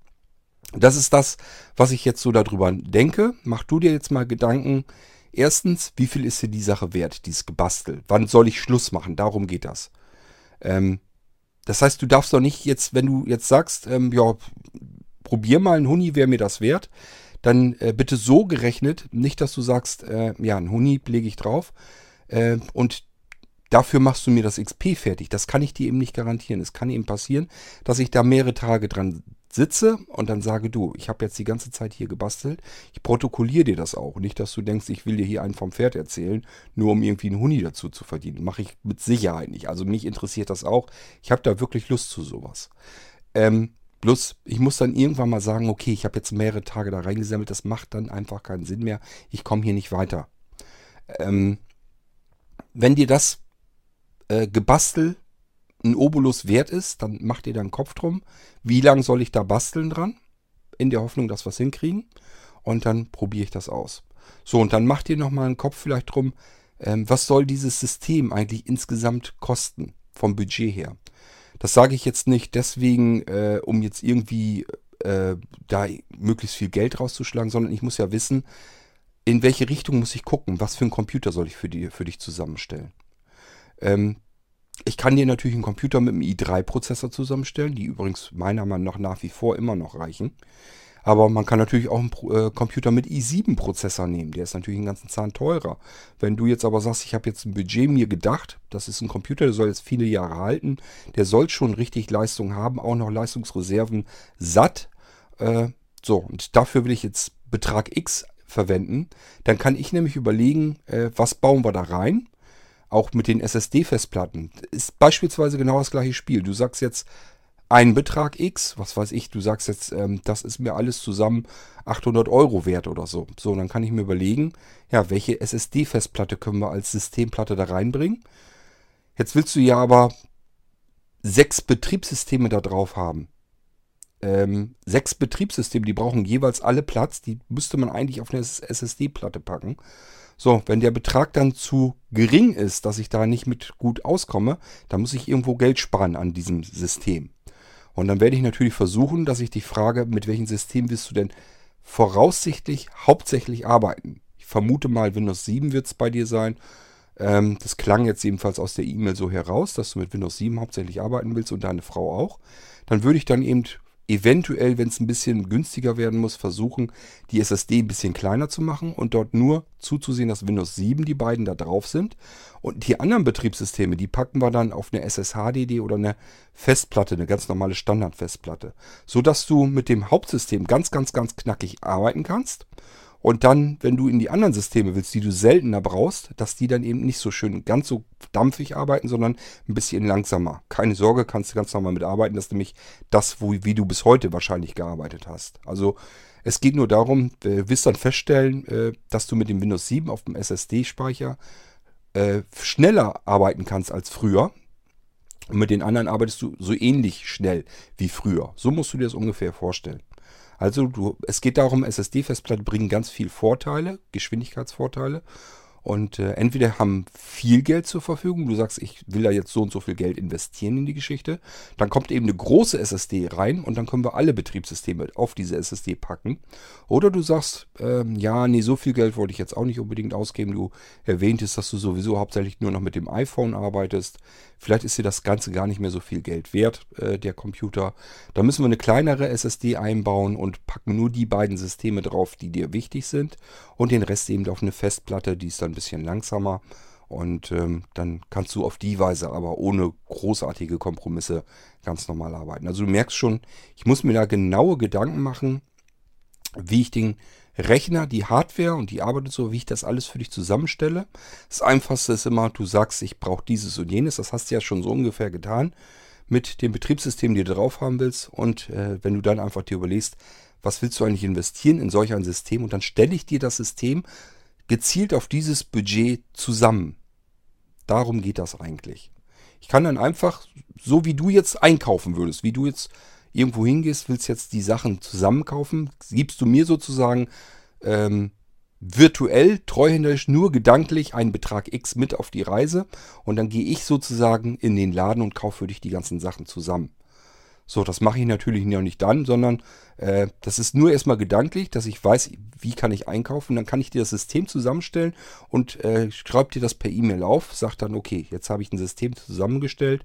Das ist das, was ich jetzt so darüber denke. Mach du dir jetzt mal Gedanken. Erstens, wie viel ist dir die Sache wert, dieses Gebastel? Wann soll ich Schluss machen? Darum geht das. Ähm, das heißt, du darfst doch nicht jetzt, wenn du jetzt sagst, ähm, ja, probier mal ein Huni, wäre mir das wert, dann äh, bitte so gerechnet, nicht, dass du sagst, äh, ja, ein Huni lege ich drauf äh, und dafür machst du mir das XP fertig. Das kann ich dir eben nicht garantieren. Es kann eben passieren, dass ich da mehrere Tage dran sitze und dann sage du, ich habe jetzt die ganze Zeit hier gebastelt, ich protokolliere dir das auch. Nicht, dass du denkst, ich will dir hier einen vom Pferd erzählen, nur um irgendwie einen Huni dazu zu verdienen. Mache ich mit Sicherheit nicht. Also mich interessiert das auch. Ich habe da wirklich Lust zu sowas. Ähm, Bloß, ich muss dann irgendwann mal sagen, okay, ich habe jetzt mehrere Tage da reingesammelt, das macht dann einfach keinen Sinn mehr. Ich komme hier nicht weiter. Ähm, wenn dir das äh, Gebastel ein Obolus wert ist, dann mach dir da einen Kopf drum. Wie lange soll ich da basteln dran? In der Hoffnung, dass wir es hinkriegen. Und dann probiere ich das aus. So, und dann mach dir nochmal einen Kopf vielleicht drum, ähm, was soll dieses System eigentlich insgesamt kosten, vom Budget her. Das sage ich jetzt nicht deswegen, äh, um jetzt irgendwie äh, da möglichst viel Geld rauszuschlagen, sondern ich muss ja wissen, in welche Richtung muss ich gucken, was für einen Computer soll ich für, die, für dich zusammenstellen. Ähm, ich kann dir natürlich einen Computer mit einem i3-Prozessor zusammenstellen, die übrigens meiner Meinung nach nach wie vor immer noch reichen. Aber man kann natürlich auch einen äh, Computer mit i7-Prozessor nehmen. Der ist natürlich einen ganzen Zahn teurer. Wenn du jetzt aber sagst, ich habe jetzt ein Budget mir gedacht, das ist ein Computer, der soll jetzt viele Jahre halten, der soll schon richtig Leistung haben, auch noch Leistungsreserven satt. Äh, so, und dafür will ich jetzt Betrag X verwenden. Dann kann ich nämlich überlegen, äh, was bauen wir da rein auch mit den SSD-Festplatten. Ist beispielsweise genau das gleiche Spiel. Du sagst jetzt, einen Betrag X, was weiß ich, du sagst jetzt, ähm, das ist mir alles zusammen 800 Euro wert oder so. So, dann kann ich mir überlegen, ja, welche SSD-Festplatte können wir als Systemplatte da reinbringen. Jetzt willst du ja aber sechs Betriebssysteme da drauf haben. Ähm, sechs Betriebssysteme, die brauchen jeweils alle Platz. Die müsste man eigentlich auf eine SSD-Platte packen. So, wenn der Betrag dann zu gering ist, dass ich da nicht mit gut auskomme, dann muss ich irgendwo Geld sparen an diesem System. Und dann werde ich natürlich versuchen, dass ich dich frage, mit welchem System willst du denn voraussichtlich hauptsächlich arbeiten? Ich vermute mal, Windows 7 wird es bei dir sein. Ähm, das klang jetzt jedenfalls aus der E-Mail so heraus, dass du mit Windows 7 hauptsächlich arbeiten willst und deine Frau auch. Dann würde ich dann eben eventuell, wenn es ein bisschen günstiger werden muss, versuchen, die SSD ein bisschen kleiner zu machen und dort nur zuzusehen, dass Windows 7 die beiden da drauf sind. Und die anderen Betriebssysteme, die packen wir dann auf eine SSHDD oder eine Festplatte, eine ganz normale Standardfestplatte. Sodass du mit dem Hauptsystem ganz, ganz, ganz knackig arbeiten kannst und dann, wenn du in die anderen Systeme willst, die du seltener brauchst, dass die dann eben nicht so schön ganz so dampfig arbeiten, sondern ein bisschen langsamer. Keine Sorge, kannst du ganz normal mitarbeiten. Das ist nämlich das, wo, wie du bis heute wahrscheinlich gearbeitet hast. Also es geht nur darum, du wirst dann feststellen, äh, dass du mit dem Windows 7 auf dem SSD-Speicher äh, schneller arbeiten kannst als früher. Und mit den anderen arbeitest du so ähnlich schnell wie früher. So musst du dir das ungefähr vorstellen. Also du, es geht darum, SSD-Festplatten bringen ganz viel Vorteile, Geschwindigkeitsvorteile. Und äh, entweder haben viel Geld zur Verfügung, du sagst, ich will da jetzt so und so viel Geld investieren in die Geschichte, dann kommt eben eine große SSD rein und dann können wir alle Betriebssysteme auf diese SSD packen. Oder du sagst, ähm, ja, nee, so viel Geld wollte ich jetzt auch nicht unbedingt ausgeben. Du erwähntest, dass du sowieso hauptsächlich nur noch mit dem iPhone arbeitest. Vielleicht ist dir das Ganze gar nicht mehr so viel Geld wert, äh, der Computer. Da müssen wir eine kleinere SSD einbauen und packen nur die beiden Systeme drauf, die dir wichtig sind. Und den Rest eben auf eine Festplatte, die ist dann ein bisschen langsamer. Und ähm, dann kannst du auf die Weise aber ohne großartige Kompromisse ganz normal arbeiten. Also du merkst schon, ich muss mir da genaue Gedanken machen, wie ich den Rechner, die Hardware und die arbeitet so, wie ich das alles für dich zusammenstelle. Das Einfachste ist immer, du sagst, ich brauche dieses und jenes. Das hast du ja schon so ungefähr getan. mit dem Betriebssystem, die du drauf haben willst. Und äh, wenn du dann einfach dir überlegst, was willst du eigentlich investieren in solch ein System? Und dann stelle ich dir das System gezielt auf dieses Budget zusammen. Darum geht das eigentlich. Ich kann dann einfach, so wie du jetzt einkaufen würdest, wie du jetzt irgendwo hingehst, willst jetzt die Sachen zusammenkaufen, gibst du mir sozusagen ähm, virtuell, treuhänderisch, nur gedanklich einen Betrag X mit auf die Reise und dann gehe ich sozusagen in den Laden und kaufe für dich die ganzen Sachen zusammen. So, das mache ich natürlich noch nicht dann, sondern äh, das ist nur erstmal gedanklich, dass ich weiß, wie kann ich einkaufen. Dann kann ich dir das System zusammenstellen und äh, schreibe dir das per E-Mail auf. Sag dann, okay, jetzt habe ich ein System zusammengestellt.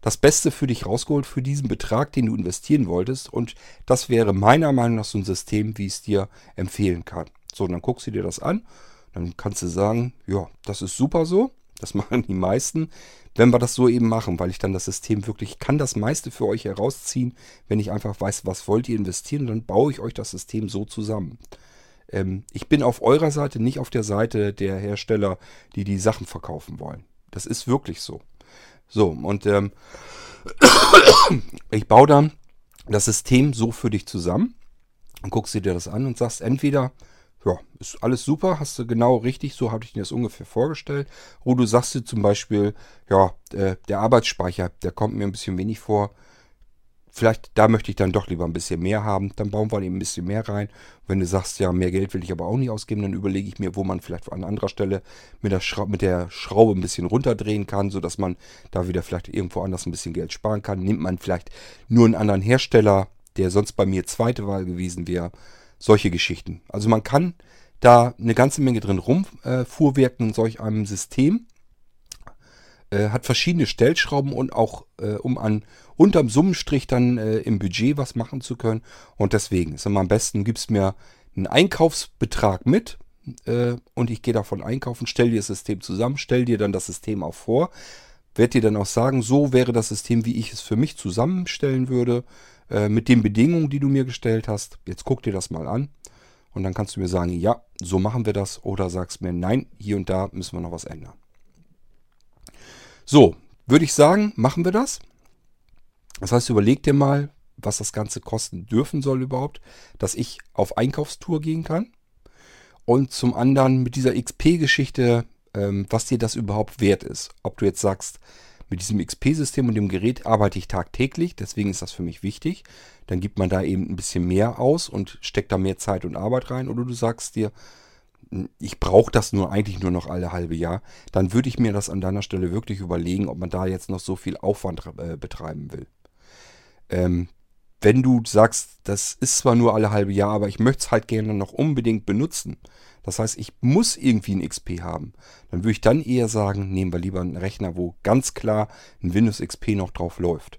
Das Beste für dich rausgeholt für diesen Betrag, den du investieren wolltest. Und das wäre meiner Meinung nach so ein System, wie ich es dir empfehlen kann. So, dann guckst du dir das an. Dann kannst du sagen, ja, das ist super so. Das machen die meisten wenn wir das so eben machen, weil ich dann das System wirklich kann das meiste für euch herausziehen, wenn ich einfach weiß, was wollt ihr investieren, dann baue ich euch das System so zusammen. Ähm, ich bin auf eurer Seite, nicht auf der Seite der Hersteller, die die Sachen verkaufen wollen. Das ist wirklich so. So, und ähm, ich baue dann das System so für dich zusammen und guckst dir das an und sagst entweder, ja, ist alles super, hast du genau richtig, so habe ich dir das ungefähr vorgestellt. Wo du sagst dir zum Beispiel, ja, äh, der Arbeitsspeicher, der kommt mir ein bisschen wenig vor. Vielleicht, da möchte ich dann doch lieber ein bisschen mehr haben. Dann bauen wir eben ein bisschen mehr rein. Wenn du sagst, ja, mehr Geld will ich aber auch nicht ausgeben, dann überlege ich mir, wo man vielleicht an anderer Stelle mit der, Schra mit der Schraube ein bisschen runterdrehen kann, sodass man da wieder vielleicht irgendwo anders ein bisschen Geld sparen kann. Nimmt man vielleicht nur einen anderen Hersteller, der sonst bei mir zweite Wahl gewesen wäre solche Geschichten. Also man kann da eine ganze Menge drin rumfuhrwerken äh, in solch einem System. Äh, hat verschiedene Stellschrauben und auch äh, um an unterm Summenstrich dann äh, im Budget was machen zu können. Und deswegen ist immer am besten, gibst mir einen Einkaufsbetrag mit äh, und ich gehe davon einkaufen, stell dir das System zusammen, stell dir dann das System auch vor, werde dir dann auch sagen, so wäre das System, wie ich es für mich zusammenstellen würde. Äh, mit den Bedingungen, die du mir gestellt hast. Jetzt guck dir das mal an. Und dann kannst du mir sagen, ja, so machen wir das. Oder sagst mir, nein, hier und da müssen wir noch was ändern. So, würde ich sagen, machen wir das. Das heißt, überleg dir mal, was das Ganze kosten dürfen soll überhaupt, dass ich auf Einkaufstour gehen kann. Und zum anderen mit dieser XP-Geschichte, ähm, was dir das überhaupt wert ist. Ob du jetzt sagst, mit diesem XP-System und dem Gerät arbeite ich tagtäglich, deswegen ist das für mich wichtig. Dann gibt man da eben ein bisschen mehr aus und steckt da mehr Zeit und Arbeit rein. Oder du sagst dir, ich brauche das nur eigentlich nur noch alle halbe Jahr, dann würde ich mir das an deiner Stelle wirklich überlegen, ob man da jetzt noch so viel Aufwand äh, betreiben will. Ähm, wenn du sagst, das ist zwar nur alle halbe Jahr, aber ich möchte es halt gerne noch unbedingt benutzen, das heißt, ich muss irgendwie ein XP haben. Dann würde ich dann eher sagen, nehmen wir lieber einen Rechner, wo ganz klar ein Windows XP noch drauf läuft.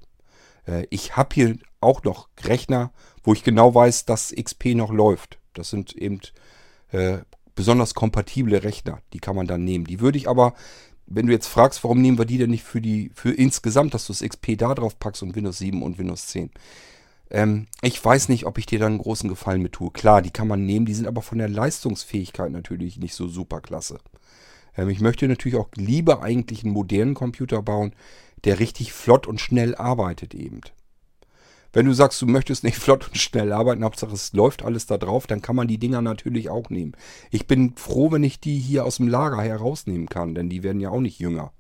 Äh, ich habe hier auch noch Rechner, wo ich genau weiß, dass XP noch läuft. Das sind eben äh, besonders kompatible Rechner. Die kann man dann nehmen. Die würde ich aber, wenn du jetzt fragst, warum nehmen wir die denn nicht für die, für insgesamt, dass du das XP da drauf packst und Windows 7 und Windows 10. Ähm, ich weiß nicht, ob ich dir dann einen großen Gefallen mit tue. Klar, die kann man nehmen, die sind aber von der Leistungsfähigkeit natürlich nicht so super klasse. Ähm, ich möchte natürlich auch lieber eigentlich einen modernen Computer bauen, der richtig flott und schnell arbeitet eben. Wenn du sagst, du möchtest nicht flott und schnell arbeiten, Hauptsache es läuft alles da drauf, dann kann man die Dinger natürlich auch nehmen. Ich bin froh, wenn ich die hier aus dem Lager herausnehmen kann, denn die werden ja auch nicht jünger.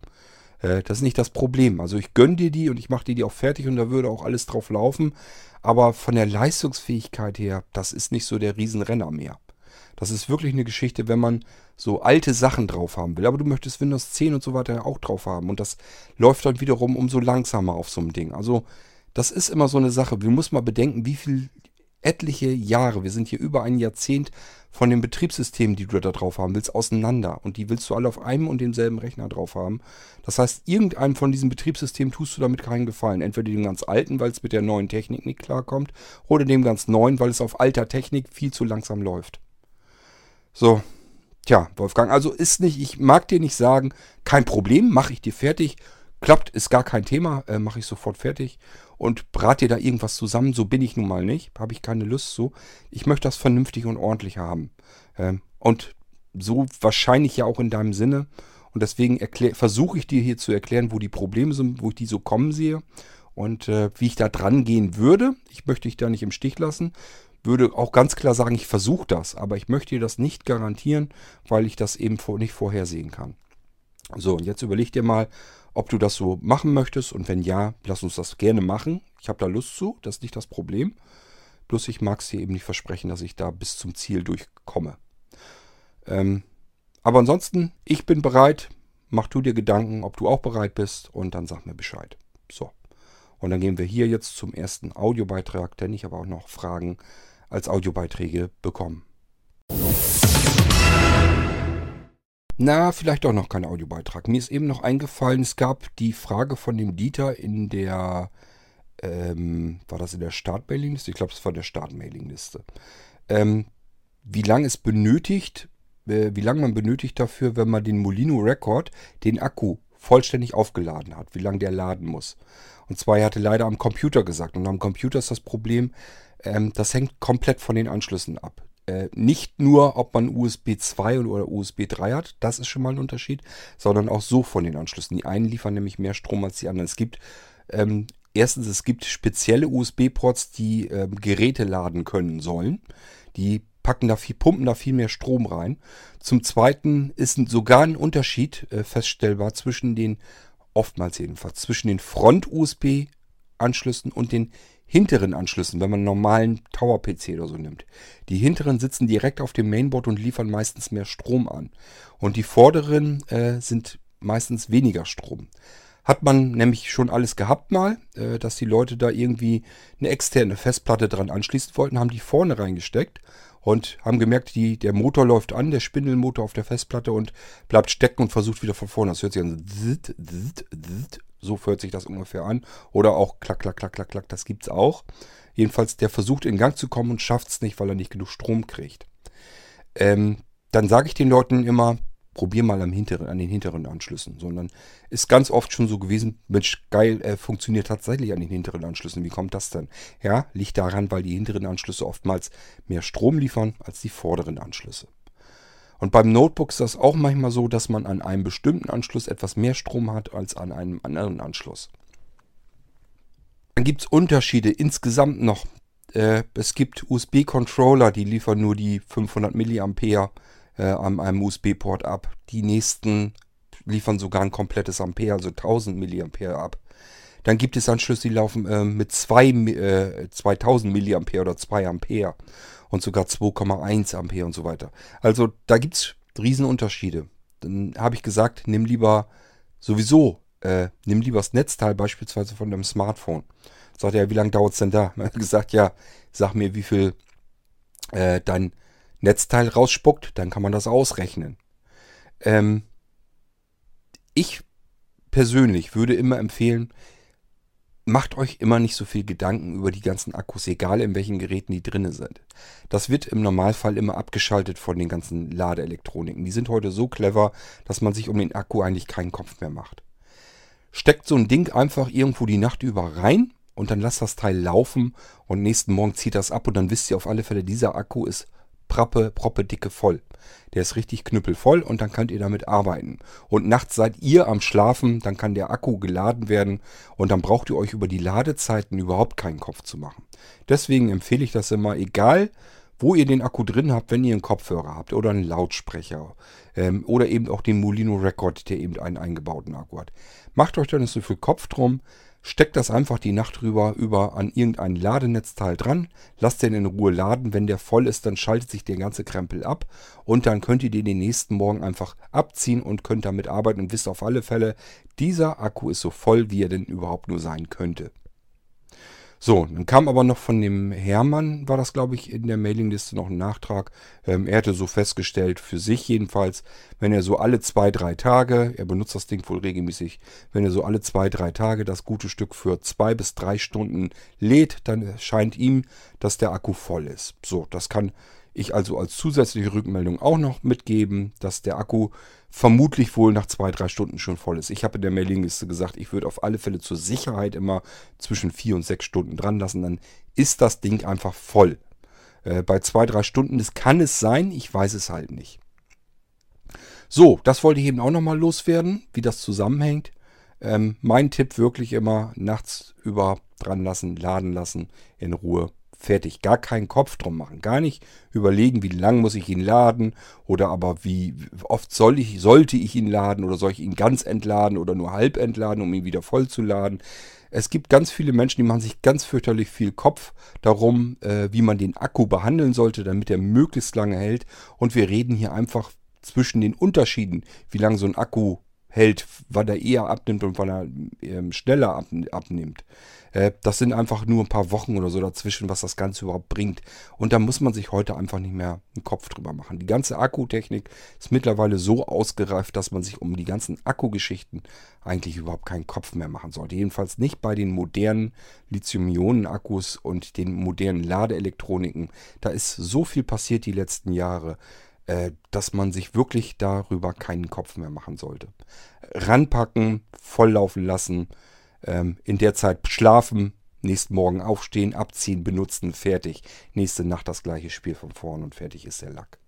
Äh, das ist nicht das Problem. Also ich gönne dir die und ich mache dir die auch fertig und da würde auch alles drauf laufen. Aber von der Leistungsfähigkeit her, das ist nicht so der Riesenrenner mehr. Das ist wirklich eine Geschichte, wenn man so alte Sachen drauf haben will. Aber du möchtest Windows 10 und so weiter auch drauf haben. Und das läuft dann wiederum umso langsamer auf so einem Ding. Also das ist immer so eine Sache. Wir müssen mal bedenken, wie viel etliche Jahre, wir sind hier über ein Jahrzehnt von den Betriebssystemen, die du da drauf haben willst, auseinander. Und die willst du alle auf einem und demselben Rechner drauf haben. Das heißt, irgendeinem von diesen Betriebssystemen tust du damit keinen Gefallen. Entweder dem ganz alten, weil es mit der neuen Technik nicht klarkommt, oder dem ganz neuen, weil es auf alter Technik viel zu langsam läuft. So, tja, Wolfgang, also ist nicht, ich mag dir nicht sagen, kein Problem, mache ich dir fertig. Klappt, ist gar kein Thema, äh, mache ich sofort fertig und brat dir da irgendwas zusammen. So bin ich nun mal nicht. Habe ich keine Lust zu. Ich möchte das vernünftig und ordentlich haben. Ähm, und so wahrscheinlich ja auch in deinem Sinne. Und deswegen versuche ich dir hier zu erklären, wo die Probleme sind, wo ich die so kommen sehe. und äh, wie ich da dran gehen würde. Ich möchte dich da nicht im Stich lassen. Würde auch ganz klar sagen, ich versuche das, aber ich möchte dir das nicht garantieren, weil ich das eben nicht vorhersehen kann. So, und jetzt überleg dir mal, ob du das so machen möchtest und wenn ja, lass uns das gerne machen. Ich habe da Lust zu, das ist nicht das Problem. Bloß ich mag es dir eben nicht versprechen, dass ich da bis zum Ziel durchkomme. Ähm, aber ansonsten, ich bin bereit. Mach du dir Gedanken, ob du auch bereit bist und dann sag mir Bescheid. So. Und dann gehen wir hier jetzt zum ersten Audiobeitrag, denn ich habe auch noch Fragen als Audiobeiträge bekommen. Na, vielleicht auch noch kein Audiobeitrag. Mir ist eben noch eingefallen, es gab die Frage von dem Dieter in der, ähm, war das in der Startmailingliste? Ich glaube, es war der Startmailingliste. Ähm, wie lange es benötigt, äh, wie lange man benötigt dafür, wenn man den Molino Record, den Akku, vollständig aufgeladen hat, wie lange der laden muss. Und zwar, er hatte leider am Computer gesagt. Und am Computer ist das Problem, ähm, das hängt komplett von den Anschlüssen ab. Äh, nicht nur, ob man USB 2 oder USB 3 hat, das ist schon mal ein Unterschied, sondern auch so von den Anschlüssen. Die einen liefern nämlich mehr Strom als die anderen. Es gibt ähm, erstens, es gibt spezielle USB-Ports, die ähm, Geräte laden können sollen. Die packen da viel, pumpen da viel mehr Strom rein. Zum Zweiten ist sogar ein Unterschied äh, feststellbar zwischen den, oftmals jedenfalls, zwischen den Front-USB-Anschlüssen und den hinteren Anschlüssen, wenn man einen normalen Tower-PC oder so nimmt. Die hinteren sitzen direkt auf dem Mainboard und liefern meistens mehr Strom an. Und die vorderen äh, sind meistens weniger Strom. Hat man nämlich schon alles gehabt mal, äh, dass die Leute da irgendwie eine externe Festplatte dran anschließen wollten, haben die vorne reingesteckt und haben gemerkt, die, der Motor läuft an, der Spindelmotor auf der Festplatte und bleibt stecken und versucht wieder von vorne. Das hört sich an. So hört sich das ungefähr an. Oder auch klack, klack, klack, klack, klack. Das gibt es auch. Jedenfalls, der versucht in Gang zu kommen und schafft es nicht, weil er nicht genug Strom kriegt. Ähm, dann sage ich den Leuten immer, probier mal am hinteren, an den hinteren Anschlüssen. Sondern ist ganz oft schon so gewesen, Mensch, geil, äh, funktioniert tatsächlich an den hinteren Anschlüssen. Wie kommt das denn? Ja, liegt daran, weil die hinteren Anschlüsse oftmals mehr Strom liefern als die vorderen Anschlüsse. Und beim Notebook ist das auch manchmal so, dass man an einem bestimmten Anschluss etwas mehr Strom hat als an einem anderen Anschluss. Dann gibt es Unterschiede insgesamt noch. Äh, es gibt USB-Controller, die liefern nur die 500 mA äh, an einem USB-Port ab. Die nächsten liefern sogar ein komplettes Ampere, also 1000 mA ab. Dann gibt es Anschlüsse, die laufen äh, mit 2, äh, 2000 mA oder 2 Ampere und sogar 2,1 Ampere und so weiter. Also da gibt es Riesenunterschiede. Dann habe ich gesagt, nimm lieber sowieso, äh, nimm lieber das Netzteil beispielsweise von deinem Smartphone. Sagt er, wie lange dauert es denn da? Er hat gesagt, ja, sag mir, wie viel äh, dein Netzteil rausspuckt, dann kann man das ausrechnen. Ähm, ich persönlich würde immer empfehlen, macht euch immer nicht so viel Gedanken über die ganzen Akkus, egal in welchen Geräten die drinne sind. Das wird im Normalfall immer abgeschaltet von den ganzen Ladeelektroniken. Die sind heute so clever, dass man sich um den Akku eigentlich keinen Kopf mehr macht. Steckt so ein Ding einfach irgendwo die Nacht über rein und dann lasst das Teil laufen und nächsten Morgen zieht das ab und dann wisst ihr auf alle Fälle, dieser Akku ist prappe, proppe dicke voll. Der ist richtig knüppelvoll und dann könnt ihr damit arbeiten. Und nachts seid ihr am Schlafen, dann kann der Akku geladen werden und dann braucht ihr euch über die Ladezeiten überhaupt keinen Kopf zu machen. Deswegen empfehle ich das immer, egal wo ihr den Akku drin habt, wenn ihr einen Kopfhörer habt oder einen Lautsprecher ähm, oder eben auch den Molino Record, der eben einen eingebauten Akku hat. Macht euch da nicht so viel Kopf drum. Steckt das einfach die Nacht drüber über an irgendein Ladenetzteil dran, lasst den in Ruhe laden. Wenn der voll ist, dann schaltet sich der ganze Krempel ab und dann könnt ihr den den nächsten Morgen einfach abziehen und könnt damit arbeiten und wisst auf alle Fälle, dieser Akku ist so voll, wie er denn überhaupt nur sein könnte. So, dann kam aber noch von dem Hermann, war das glaube ich, in der Mailingliste noch ein Nachtrag. Ähm, er hatte so festgestellt, für sich jedenfalls, wenn er so alle zwei, drei Tage, er benutzt das Ding wohl regelmäßig, wenn er so alle zwei, drei Tage das gute Stück für zwei bis drei Stunden lädt, dann scheint ihm, dass der Akku voll ist. So, das kann ich also als zusätzliche Rückmeldung auch noch mitgeben, dass der Akku vermutlich wohl nach zwei, drei Stunden schon voll ist. Ich habe in der Mailingliste gesagt, ich würde auf alle Fälle zur Sicherheit immer zwischen vier und sechs Stunden dran lassen. Dann ist das Ding einfach voll. Äh, bei zwei, drei Stunden, das kann es sein, ich weiß es halt nicht. So, das wollte ich eben auch nochmal loswerden, wie das zusammenhängt. Ähm, mein Tipp wirklich immer nachts über dran lassen, laden lassen, in Ruhe fertig. Gar keinen Kopf drum machen. Gar nicht überlegen, wie lang muss ich ihn laden oder aber wie oft soll ich, sollte ich ihn laden oder soll ich ihn ganz entladen oder nur halb entladen, um ihn wieder voll zu laden. Es gibt ganz viele Menschen, die machen sich ganz fürchterlich viel Kopf darum, äh, wie man den Akku behandeln sollte, damit er möglichst lange hält. Und wir reden hier einfach zwischen den Unterschieden, wie lange so ein Akku hält, wann er eher abnimmt und wann er ähm, schneller ab, abnimmt. Äh, das sind einfach nur ein paar Wochen oder so dazwischen, was das Ganze überhaupt bringt. Und da muss man sich heute einfach nicht mehr einen Kopf drüber machen. Die ganze Akkutechnik ist mittlerweile so ausgereift, dass man sich um die ganzen Akkugeschichten eigentlich überhaupt keinen Kopf mehr machen sollte. Jedenfalls nicht bei den modernen Lithium-Ionen-Akkus und den modernen Ladeelektroniken. Da ist so viel passiert die letzten Jahre äh, dass man sich wirklich darüber keinen Kopf mehr machen sollte. Ranpacken, volllaufen lassen, ähm, in der Zeit schlafen, nächsten Morgen aufstehen, abziehen, benutzen, fertig. Nächste Nacht das gleiche Spiel von vorn und fertig ist der Lack.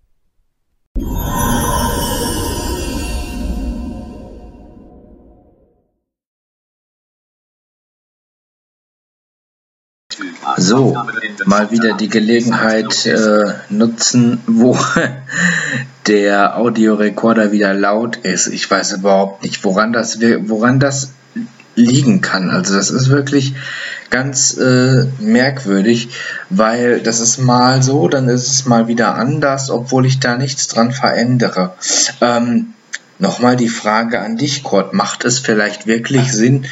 So, mal wieder die Gelegenheit äh, nutzen, wo der Audiorekorder wieder laut ist. Ich weiß überhaupt nicht, woran das, woran das liegen kann. Also das ist wirklich ganz äh, merkwürdig, weil das ist mal so, dann ist es mal wieder anders, obwohl ich da nichts dran verändere. Ähm, Nochmal die Frage an dich, Kurt. Macht es vielleicht wirklich Sinn,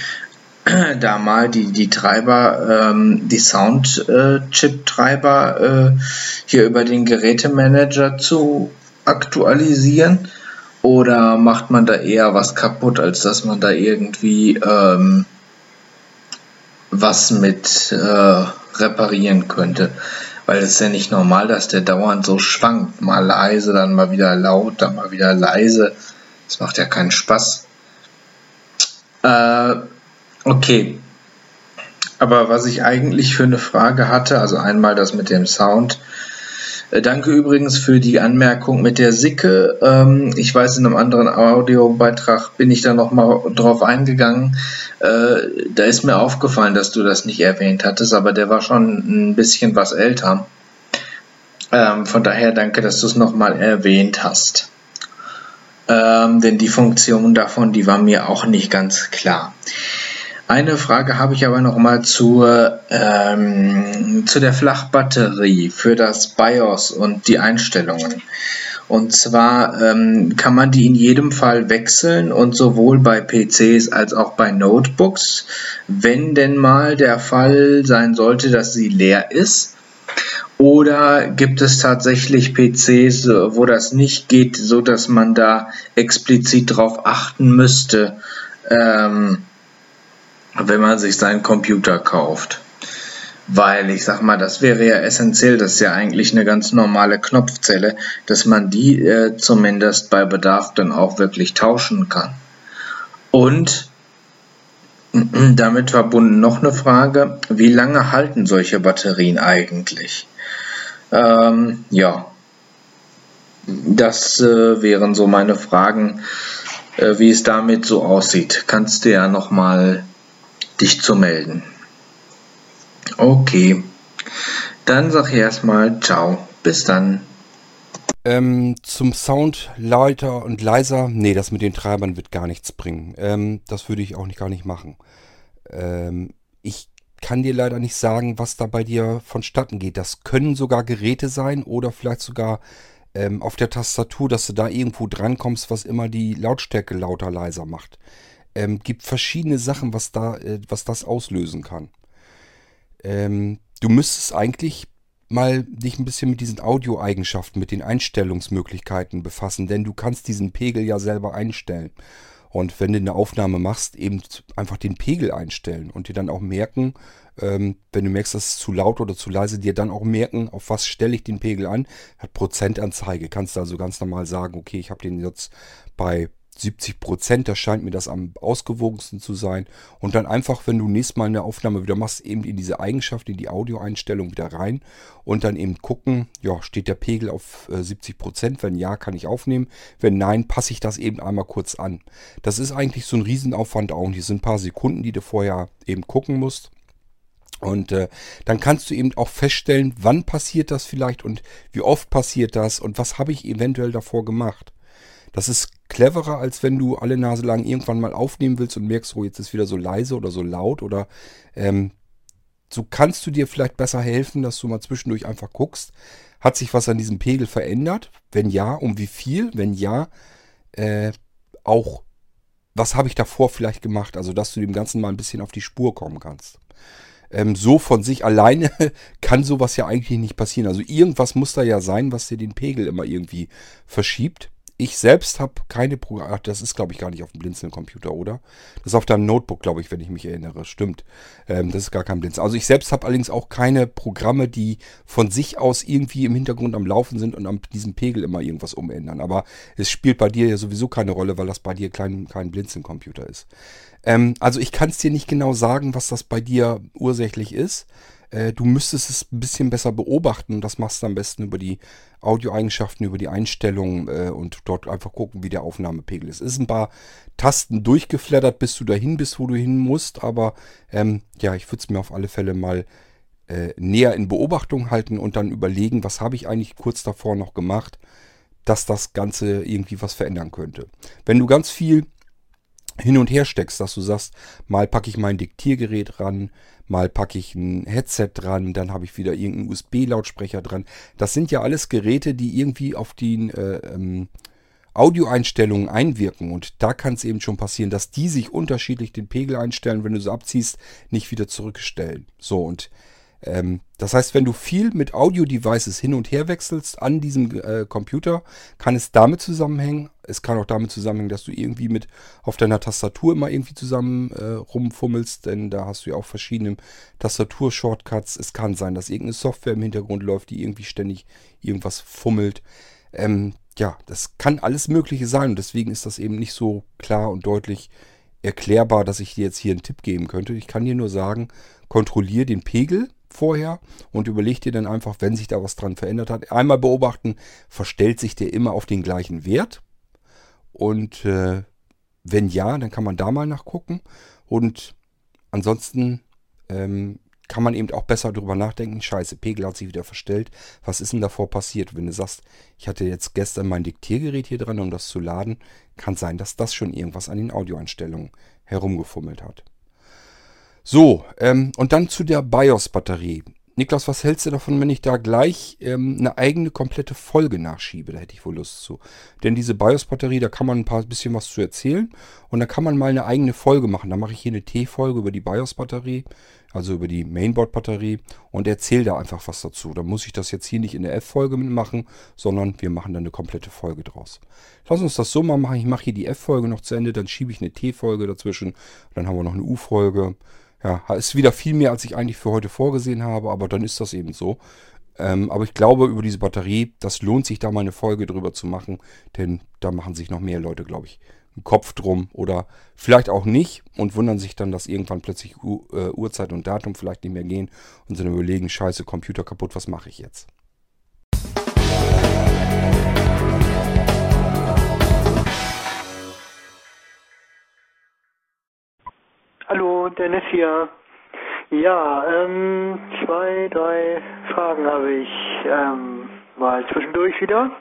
da mal die, die Treiber, ähm, die Sound-Chip-Treiber äh, hier über den Gerätemanager zu aktualisieren? Oder macht man da eher was kaputt, als dass man da irgendwie ähm, was mit äh, reparieren könnte? Weil es ist ja nicht normal, dass der dauernd so schwankt. Mal leise, dann mal wieder laut, dann mal wieder leise. Das macht ja keinen Spaß. Äh, Okay. Aber was ich eigentlich für eine Frage hatte, also einmal das mit dem Sound. Äh, danke übrigens für die Anmerkung mit der Sicke. Ähm, ich weiß, in einem anderen Audiobeitrag bin ich da nochmal drauf eingegangen. Äh, da ist mir aufgefallen, dass du das nicht erwähnt hattest, aber der war schon ein bisschen was älter. Ähm, von daher danke, dass du es nochmal erwähnt hast. Ähm, denn die Funktion davon, die war mir auch nicht ganz klar. Eine Frage habe ich aber noch mal zur, ähm, zu der Flachbatterie für das BIOS und die Einstellungen. Und zwar ähm, kann man die in jedem Fall wechseln und sowohl bei PCs als auch bei Notebooks, wenn denn mal der Fall sein sollte, dass sie leer ist. Oder gibt es tatsächlich PCs, wo das nicht geht, so dass man da explizit darauf achten müsste, ähm, wenn man sich seinen Computer kauft. Weil ich sag mal, das wäre ja essentiell, das ist ja eigentlich eine ganz normale Knopfzelle, dass man die äh, zumindest bei Bedarf dann auch wirklich tauschen kann. Und damit verbunden noch eine Frage, wie lange halten solche Batterien eigentlich? Ähm, ja, das äh, wären so meine Fragen, äh, wie es damit so aussieht. Kannst du ja nochmal dich zu melden. Okay, dann sag ich erstmal ciao, bis dann. Ähm, zum Sound lauter und leiser, nee, das mit den Treibern wird gar nichts bringen. Ähm, das würde ich auch nicht, gar nicht machen. Ähm, ich kann dir leider nicht sagen, was da bei dir vonstatten geht. Das können sogar Geräte sein oder vielleicht sogar ähm, auf der Tastatur, dass du da irgendwo drankommst, was immer die Lautstärke lauter leiser macht ähm, gibt verschiedene Sachen, was, da, äh, was das auslösen kann. Ähm, du müsstest eigentlich mal dich ein bisschen mit diesen Audioeigenschaften, mit den Einstellungsmöglichkeiten befassen, denn du kannst diesen Pegel ja selber einstellen. Und wenn du eine Aufnahme machst, eben einfach den Pegel einstellen und dir dann auch merken, ähm, wenn du merkst, das ist zu laut oder zu leise, dir dann auch merken, auf was stelle ich den Pegel an. Hat Prozentanzeige. Kannst du also ganz normal sagen, okay, ich habe den jetzt bei 70 Prozent, das scheint mir das am ausgewogensten zu sein. Und dann einfach, wenn du nächstes Mal eine Aufnahme wieder machst, eben in diese Eigenschaft, in die Audioeinstellung wieder rein und dann eben gucken, ja, steht der Pegel auf äh, 70 Prozent? Wenn ja, kann ich aufnehmen. Wenn nein, passe ich das eben einmal kurz an. Das ist eigentlich so ein Riesenaufwand auch. Und hier sind ein paar Sekunden, die du vorher eben gucken musst. Und äh, dann kannst du eben auch feststellen, wann passiert das vielleicht und wie oft passiert das und was habe ich eventuell davor gemacht. Das ist cleverer, als wenn du alle Nase lang irgendwann mal aufnehmen willst und merkst, oh, jetzt ist wieder so leise oder so laut oder ähm, so kannst du dir vielleicht besser helfen, dass du mal zwischendurch einfach guckst, hat sich was an diesem Pegel verändert? Wenn ja, um wie viel? Wenn ja, äh, auch was habe ich davor vielleicht gemacht? Also, dass du dem Ganzen mal ein bisschen auf die Spur kommen kannst. Ähm, so von sich alleine kann sowas ja eigentlich nicht passieren. Also irgendwas muss da ja sein, was dir den Pegel immer irgendwie verschiebt. Ich selbst habe keine Programme. Das ist, glaube ich, gar nicht auf dem Blinzeln-Computer, oder? Das ist auf deinem Notebook, glaube ich, wenn ich mich erinnere. Stimmt. Ähm, das ist gar kein Blinzeln. Also ich selbst habe allerdings auch keine Programme, die von sich aus irgendwie im Hintergrund am Laufen sind und an diesem Pegel immer irgendwas umändern. Aber es spielt bei dir ja sowieso keine Rolle, weil das bei dir kein, kein Blinzeln-Computer ist. Ähm, also ich kann es dir nicht genau sagen, was das bei dir ursächlich ist. Äh, du müsstest es ein bisschen besser beobachten. Das machst du am besten über die Audioeigenschaften, über die Einstellungen äh, und dort einfach gucken, wie der Aufnahmepegel ist. Es ist ein paar Tasten durchgeflattert, bis du dahin bist, wo du hin musst. Aber ähm, ja, ich würde es mir auf alle Fälle mal äh, näher in Beobachtung halten und dann überlegen, was habe ich eigentlich kurz davor noch gemacht, dass das Ganze irgendwie was verändern könnte. Wenn du ganz viel hin und her steckst, dass du sagst, mal packe ich mein Diktiergerät ran, mal packe ich ein Headset dran, dann habe ich wieder irgendeinen USB-Lautsprecher dran. Das sind ja alles Geräte, die irgendwie auf die äh, ähm, Audioeinstellungen einwirken. Und da kann es eben schon passieren, dass die sich unterschiedlich den Pegel einstellen, wenn du sie abziehst, nicht wieder zurückstellen. So, und ähm, das heißt, wenn du viel mit Audio-Devices hin und her wechselst an diesem äh, Computer, kann es damit zusammenhängen. Es kann auch damit zusammenhängen, dass du irgendwie mit auf deiner Tastatur immer irgendwie zusammen äh, rumfummelst, denn da hast du ja auch verschiedene Tastatur-Shortcuts. Es kann sein, dass irgendeine Software im Hintergrund läuft, die irgendwie ständig irgendwas fummelt. Ähm, ja, das kann alles Mögliche sein und deswegen ist das eben nicht so klar und deutlich erklärbar, dass ich dir jetzt hier einen Tipp geben könnte. Ich kann dir nur sagen, kontrolliere den Pegel vorher und überleg dir dann einfach, wenn sich da was dran verändert hat, einmal beobachten, verstellt sich der immer auf den gleichen Wert? Und äh, wenn ja, dann kann man da mal nachgucken. Und ansonsten ähm, kann man eben auch besser darüber nachdenken. Scheiße, Pegel hat sich wieder verstellt. Was ist denn davor passiert? Wenn du sagst, ich hatte jetzt gestern mein Diktiergerät hier dran, um das zu laden, kann sein, dass das schon irgendwas an den Audioeinstellungen herumgefummelt hat. So, ähm, und dann zu der BIOS-Batterie. Niklas, was hältst du davon, wenn ich da gleich ähm, eine eigene komplette Folge nachschiebe? Da hätte ich wohl Lust zu. Denn diese BIOS-Batterie, da kann man ein paar bisschen was zu erzählen. Und da kann man mal eine eigene Folge machen. Da mache ich hier eine T-Folge über die BIOS-Batterie, also über die Mainboard-Batterie und erzähle da einfach was dazu. Da muss ich das jetzt hier nicht in der F-Folge mitmachen, sondern wir machen dann eine komplette Folge draus. Lass uns das so mal machen. Ich mache hier die F-Folge noch zu Ende, dann schiebe ich eine T-Folge dazwischen. Dann haben wir noch eine U-Folge. Ja, ist wieder viel mehr, als ich eigentlich für heute vorgesehen habe, aber dann ist das eben so. Ähm, aber ich glaube, über diese Batterie, das lohnt sich da mal eine Folge drüber zu machen, denn da machen sich noch mehr Leute, glaube ich, einen Kopf drum oder vielleicht auch nicht und wundern sich dann, dass irgendwann plötzlich U äh, Uhrzeit und Datum vielleicht nicht mehr gehen und dann überlegen, scheiße, Computer kaputt, was mache ich jetzt? Hallo, Dennis hier. Ja, ähm, zwei, drei Fragen habe ich ähm, mal zwischendurch wieder.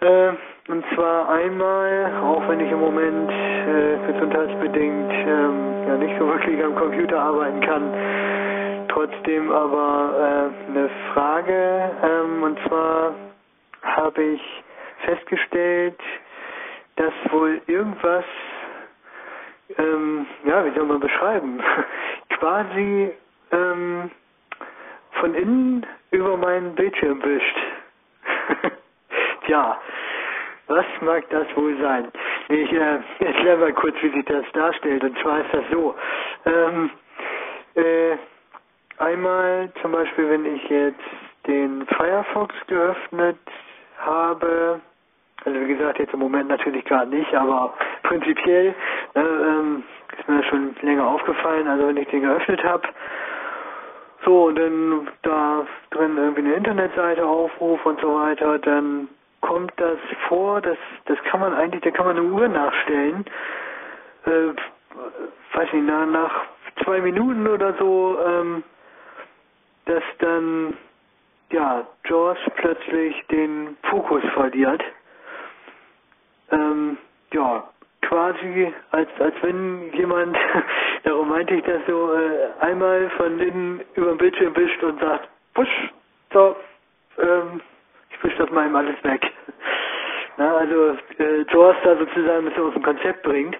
Äh, und zwar einmal, auch wenn ich im Moment äh, gesundheitsbedingt ähm, ja nicht so wirklich am Computer arbeiten kann, trotzdem aber äh, eine Frage. Ähm, und zwar habe ich festgestellt, dass wohl irgendwas ähm, ja, wie soll man beschreiben, quasi ähm, von innen über meinen Bildschirm wischt. Tja, was mag das wohl sein? Ich äh, erkläre mal kurz, wie sich das darstellt. Und zwar ist das so. Ähm, äh, einmal zum Beispiel, wenn ich jetzt den Firefox geöffnet habe, Also wie gesagt, jetzt im Moment natürlich gerade nicht, aber prinzipiell ne, ähm, ist mir das schon länger aufgefallen. Also wenn ich den geöffnet habe, so und dann da drin irgendwie eine Internetseite aufrufe und so weiter, dann kommt das vor, das das kann man eigentlich, da kann man eine Uhr nachstellen. Äh, weiß nicht, nach, nach zwei Minuten oder so, ähm, dass dann ja Jaws plötzlich den Fokus verliert. Ähm, ja, quasi als als wenn jemand, darum meinte ich das so, äh, einmal von innen über den Bildschirm wischt und sagt, push, so, ähm, ich wisch das mal eben alles weg. Na, also äh, Jaws da sozusagen ein bisschen aus dem Konzept bringt.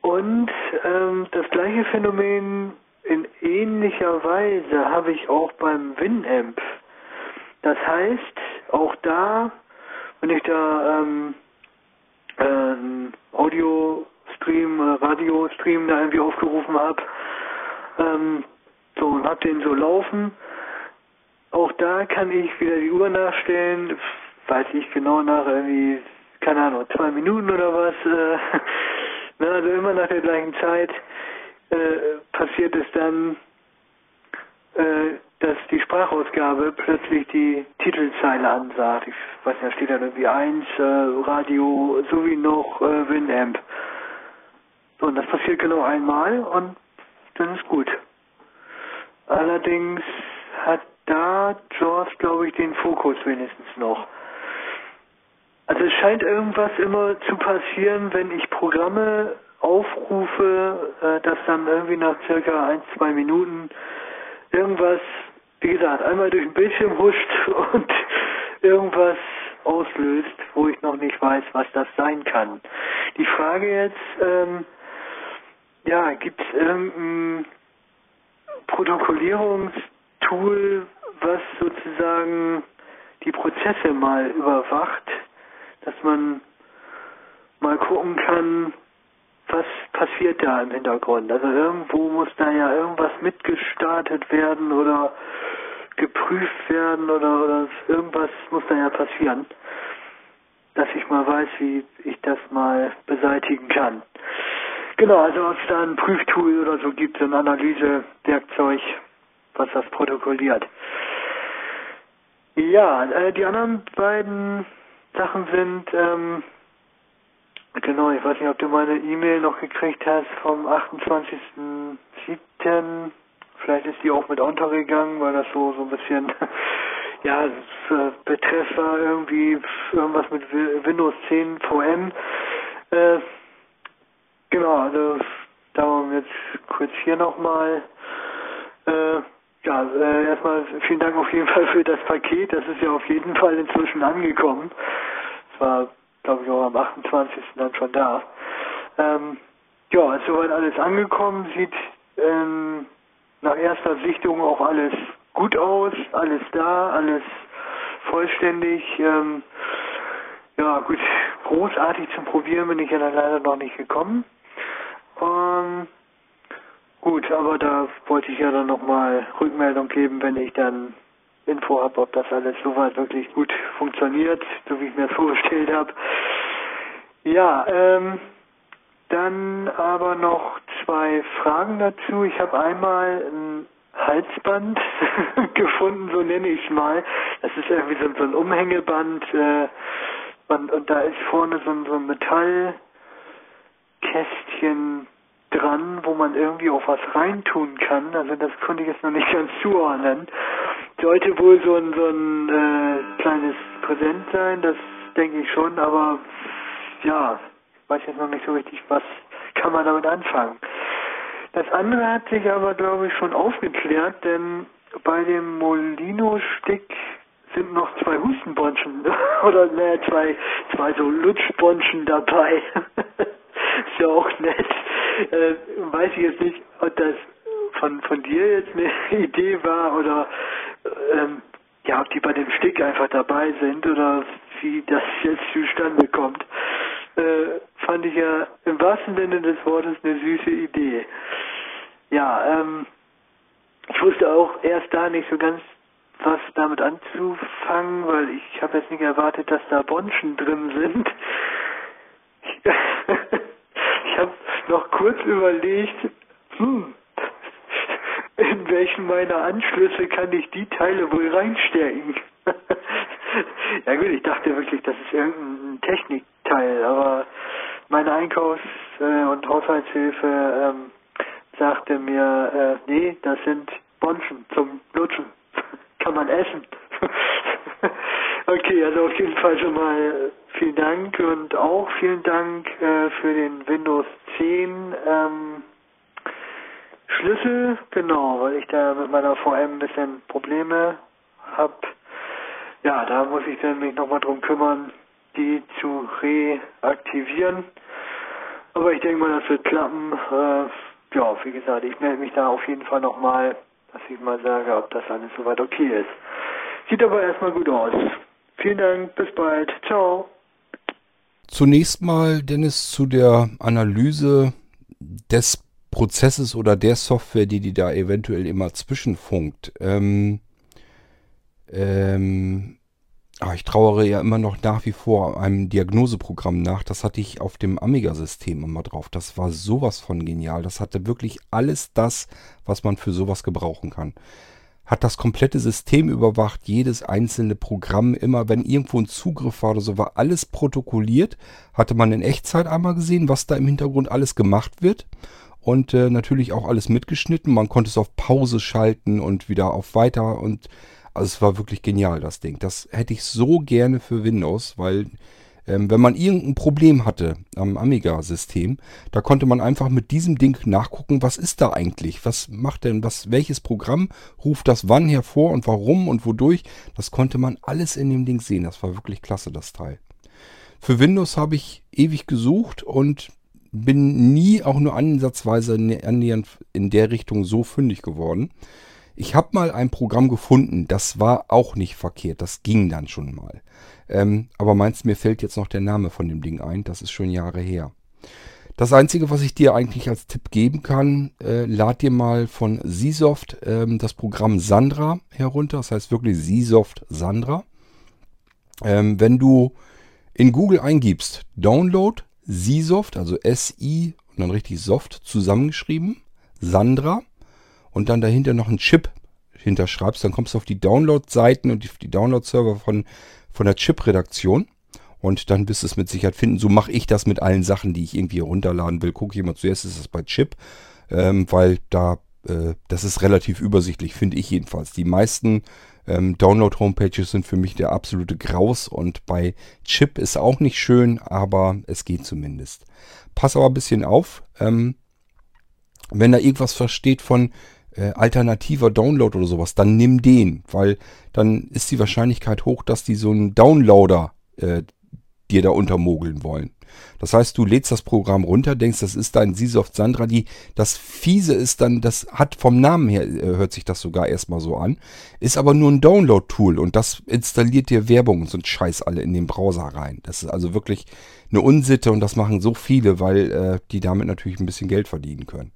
Und ähm, das gleiche Phänomen in ähnlicher Weise habe ich auch beim Winamp. Das heißt, auch da, wenn ich da ähm, ähm, Audio-Stream, äh, Radio-Stream da irgendwie aufgerufen habe, ähm, so und hab den so laufen, auch da kann ich wieder die Uhr nachstellen, weiß ich genau nach irgendwie, keine Ahnung, zwei Minuten oder was, äh, na, also immer nach der gleichen Zeit äh, passiert es dann, äh, dass die Sprachausgabe plötzlich die Titelzeile ansagt. Ich weiß nicht, da steht dann irgendwie eins, äh, Radio sowie noch äh, Winamp. Und das passiert genau einmal und dann ist gut. Allerdings hat da Jaws, glaube ich, den Fokus wenigstens noch. Also es scheint irgendwas immer zu passieren, wenn ich Programme aufrufe, äh, dass dann irgendwie nach circa ein, zwei Minuten irgendwas, wie gesagt, einmal durch den Bildschirm huscht und irgendwas auslöst, wo ich noch nicht weiß, was das sein kann. Die Frage jetzt, ähm, ja, gibt es irgendein Protokollierungstool, was sozusagen die Prozesse mal überwacht, dass man mal gucken kann, was passiert da im Hintergrund. Also irgendwo muss da ja irgendwas mitgestartet werden oder geprüft werden oder, oder irgendwas muss da ja passieren, dass ich mal weiß, wie ich das mal beseitigen kann. Genau, also ob es da ein Prüftool oder so gibt, ein Analysewerkzeug, was das protokolliert. Ja, äh, die anderen beiden Sachen sind, ähm, genau, ich weiß nicht, ob du meine E-Mail noch gekriegt hast vom 28.07. Vielleicht ist die auch mit untergegangen, weil das so, so ein bisschen, ja, Betreff war irgendwie irgendwas mit Windows 10 VM. Äh, genau, also darum jetzt kurz hier nochmal. Äh, ja, äh, erstmal vielen Dank auf jeden Fall für das Paket. Das ist ja auf jeden Fall inzwischen angekommen. Es war, glaube ich, auch am 28. dann schon da. Ähm, ja, ist soweit alles angekommen. Sieht ähm, nach erster Sichtung auch alles gut aus. Alles da, alles vollständig. Ähm, ja, gut, großartig zum Probieren bin ich ja dann leider noch nicht gekommen. Ähm, Gut, aber da wollte ich ja dann nochmal Rückmeldung geben, wenn ich dann Info habe, ob das alles soweit wirklich gut funktioniert, so wie ich mir das vorgestellt habe. Ja, ähm, dann aber noch zwei Fragen dazu. Ich habe einmal ein Halsband gefunden, so nenne ich es mal. Das ist irgendwie so, so ein Umhängeband äh, und, und da ist vorne so, so ein Metallkästchen dran, wo man irgendwie auch was reintun kann. Also das konnte ich jetzt noch nicht ganz zuordnen. Sollte wohl so ein, so ein äh, kleines Präsent sein, das denke ich schon, aber ja, weiß jetzt noch nicht so richtig, was kann man damit anfangen. Das andere hat sich aber, glaube ich, schon aufgeklärt, denn bei dem Molino-Stick sind noch zwei Hustenbonschen oder ne, zwei, zwei so Lutschbonschen dabei. ist ja auch nett. Äh, weiß ich jetzt nicht, ob das von, von dir jetzt eine Idee war oder ähm, ja, ob die bei dem Stick einfach dabei sind oder wie das jetzt zustande kommt. Äh, fand ich ja im wahrsten Sinne des Wortes eine süße Idee. Ja, ähm, ich wusste auch erst da nicht so ganz, was damit anzufangen, weil ich habe jetzt nicht erwartet, dass da Bonschen drin sind. Ich habe noch kurz überlegt, hm, in welchen meiner Anschlüsse kann ich die Teile wohl reinstecken? ja gut, ich dachte wirklich, das ist irgendein Technikteil, aber meine Einkaufs- äh, und Haushaltshilfe ähm, sagte mir, äh, nee, das sind Bonschen zum Lutschen. Kann man essen. okay, also auf jeden Fall schon mal vielen Dank und auch vielen Dank äh, für den Windows 10 ähm, Schlüssel, genau, weil ich da mit meiner VM ein bisschen Probleme habe. Ja, da muss ich dann mich nochmal drum kümmern, die zu reaktivieren. Aber ich denke mal, das wird klappen. Äh, ja, wie gesagt, ich melde mich da auf jeden Fall nochmal, dass ich mal sage, ob das alles soweit okay ist. Sieht aber erstmal gut aus. Vielen Dank, bis bald. Ciao. Zunächst mal, Dennis, zu der Analyse des Prozesses oder der Software, die die da eventuell immer zwischenfunkt. Ähm, ähm, aber ich trauere ja immer noch nach wie vor einem Diagnoseprogramm nach. Das hatte ich auf dem Amiga-System immer drauf. Das war sowas von genial. Das hatte wirklich alles das, was man für sowas gebrauchen kann. Hat das komplette System überwacht, jedes einzelne Programm, immer wenn irgendwo ein Zugriff war oder so, war alles protokolliert. Hatte man in Echtzeit einmal gesehen, was da im Hintergrund alles gemacht wird und äh, natürlich auch alles mitgeschnitten. Man konnte es auf Pause schalten und wieder auf Weiter und also es war wirklich genial, das Ding. Das hätte ich so gerne für Windows, weil ähm, wenn man irgendein Problem hatte am Amiga-System, da konnte man einfach mit diesem Ding nachgucken, was ist da eigentlich? Was macht denn, was, welches Programm ruft das wann hervor und warum und wodurch? Das konnte man alles in dem Ding sehen. Das war wirklich klasse, das Teil. Für Windows habe ich ewig gesucht und bin nie auch nur ansatzweise annähernd in der Richtung so fündig geworden. Ich habe mal ein Programm gefunden, das war auch nicht verkehrt, das ging dann schon mal. Ähm, aber meinst mir fällt jetzt noch der Name von dem Ding ein, das ist schon Jahre her. Das Einzige, was ich dir eigentlich als Tipp geben kann, äh, lad dir mal von Seasoft ähm, das Programm Sandra herunter, das heißt wirklich Seasoft Sandra. Ähm, wenn du in Google eingibst, Download Seasoft, also S-I und dann richtig Soft zusammengeschrieben, Sandra und dann dahinter noch einen Chip hinterschreibst, dann kommst du auf die Download-Seiten und die, Download-Server von, von der Chip-Redaktion und dann wirst du es mit Sicherheit finden. So mache ich das mit allen Sachen, die ich irgendwie runterladen will. Gucke ich immer zuerst, ist es bei Chip, ähm, weil da, äh, das ist relativ übersichtlich, finde ich jedenfalls. Die meisten ähm, Download-Homepages sind für mich der absolute Graus und bei Chip ist auch nicht schön, aber es geht zumindest. Pass aber ein bisschen auf, ähm, wenn da irgendwas versteht von äh, alternativer Download oder sowas, dann nimm den, weil dann ist die Wahrscheinlichkeit hoch, dass die so einen Downloader äh, dir da untermogeln wollen. Das heißt, du lädst das Programm runter, denkst, das ist dein Seasoft Sandra. Die, das Fiese ist dann, das hat vom Namen her, äh, hört sich das sogar erstmal so an, ist aber nur ein Download-Tool und das installiert dir Werbung und so ein Scheiß alle in den Browser rein. Das ist also wirklich eine Unsitte und das machen so viele, weil äh, die damit natürlich ein bisschen Geld verdienen können.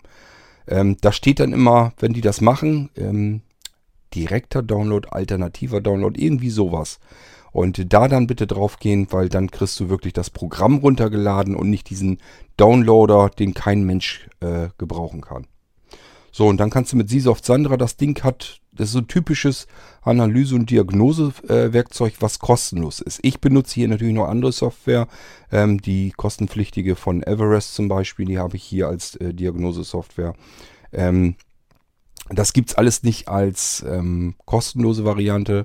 Ähm, da steht dann immer, wenn die das machen, ähm, direkter Download, alternativer Download, irgendwie sowas. Und da dann bitte drauf gehen, weil dann kriegst du wirklich das Programm runtergeladen und nicht diesen Downloader, den kein Mensch äh, gebrauchen kann. So, und dann kannst du mit Seasoft Sandra, das Ding hat, das ist so ein typisches Analyse- und Diagnosewerkzeug, äh, was kostenlos ist. Ich benutze hier natürlich noch andere Software, ähm, die kostenpflichtige von Everest zum Beispiel, die habe ich hier als äh, Diagnosesoftware. Ähm, das gibt's alles nicht als ähm, kostenlose Variante.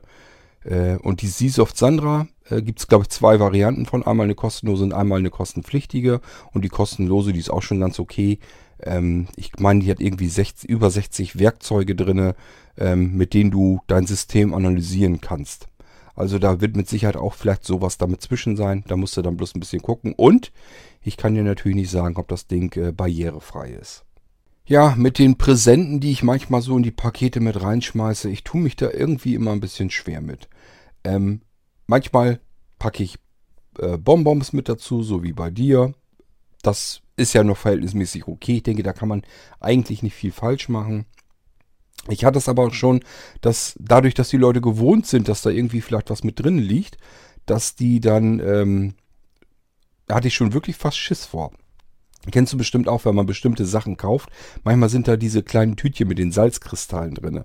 Äh, und die Seasoft Sandra äh, gibt es, glaube ich, zwei Varianten von. Einmal eine kostenlose und einmal eine kostenpflichtige. Und die kostenlose, die ist auch schon ganz okay. Ähm, ich meine, die hat irgendwie 60, über 60 Werkzeuge drin, ähm, mit denen du dein System analysieren kannst. Also da wird mit Sicherheit auch vielleicht sowas damit zwischen sein. Da musst du dann bloß ein bisschen gucken. Und ich kann dir natürlich nicht sagen, ob das Ding äh, barrierefrei ist. Ja, mit den Präsenten, die ich manchmal so in die Pakete mit reinschmeiße, ich tue mich da irgendwie immer ein bisschen schwer mit. Ähm, manchmal packe ich äh, Bonbons mit dazu, so wie bei dir. Das ist ja noch verhältnismäßig okay. Ich denke, da kann man eigentlich nicht viel falsch machen. Ich hatte es aber auch schon, dass dadurch, dass die Leute gewohnt sind, dass da irgendwie vielleicht was mit drin liegt, dass die dann, ähm, da hatte ich schon wirklich fast Schiss vor. Kennst du bestimmt auch, wenn man bestimmte Sachen kauft. Manchmal sind da diese kleinen Tütchen mit den Salzkristallen drin.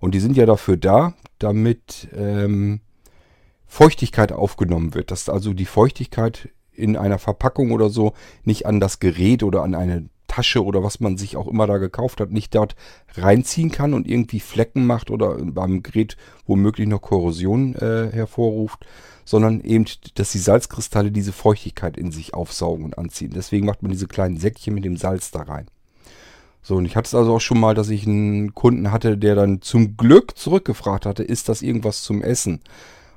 Und die sind ja dafür da, damit ähm, Feuchtigkeit aufgenommen wird. Dass also die Feuchtigkeit in einer Verpackung oder so nicht an das Gerät oder an eine Tasche oder was man sich auch immer da gekauft hat, nicht dort reinziehen kann und irgendwie Flecken macht oder beim Gerät womöglich noch Korrosion äh, hervorruft, sondern eben, dass die Salzkristalle diese Feuchtigkeit in sich aufsaugen und anziehen. Deswegen macht man diese kleinen Säckchen mit dem Salz da rein. So, und ich hatte es also auch schon mal, dass ich einen Kunden hatte, der dann zum Glück zurückgefragt hatte, ist das irgendwas zum Essen?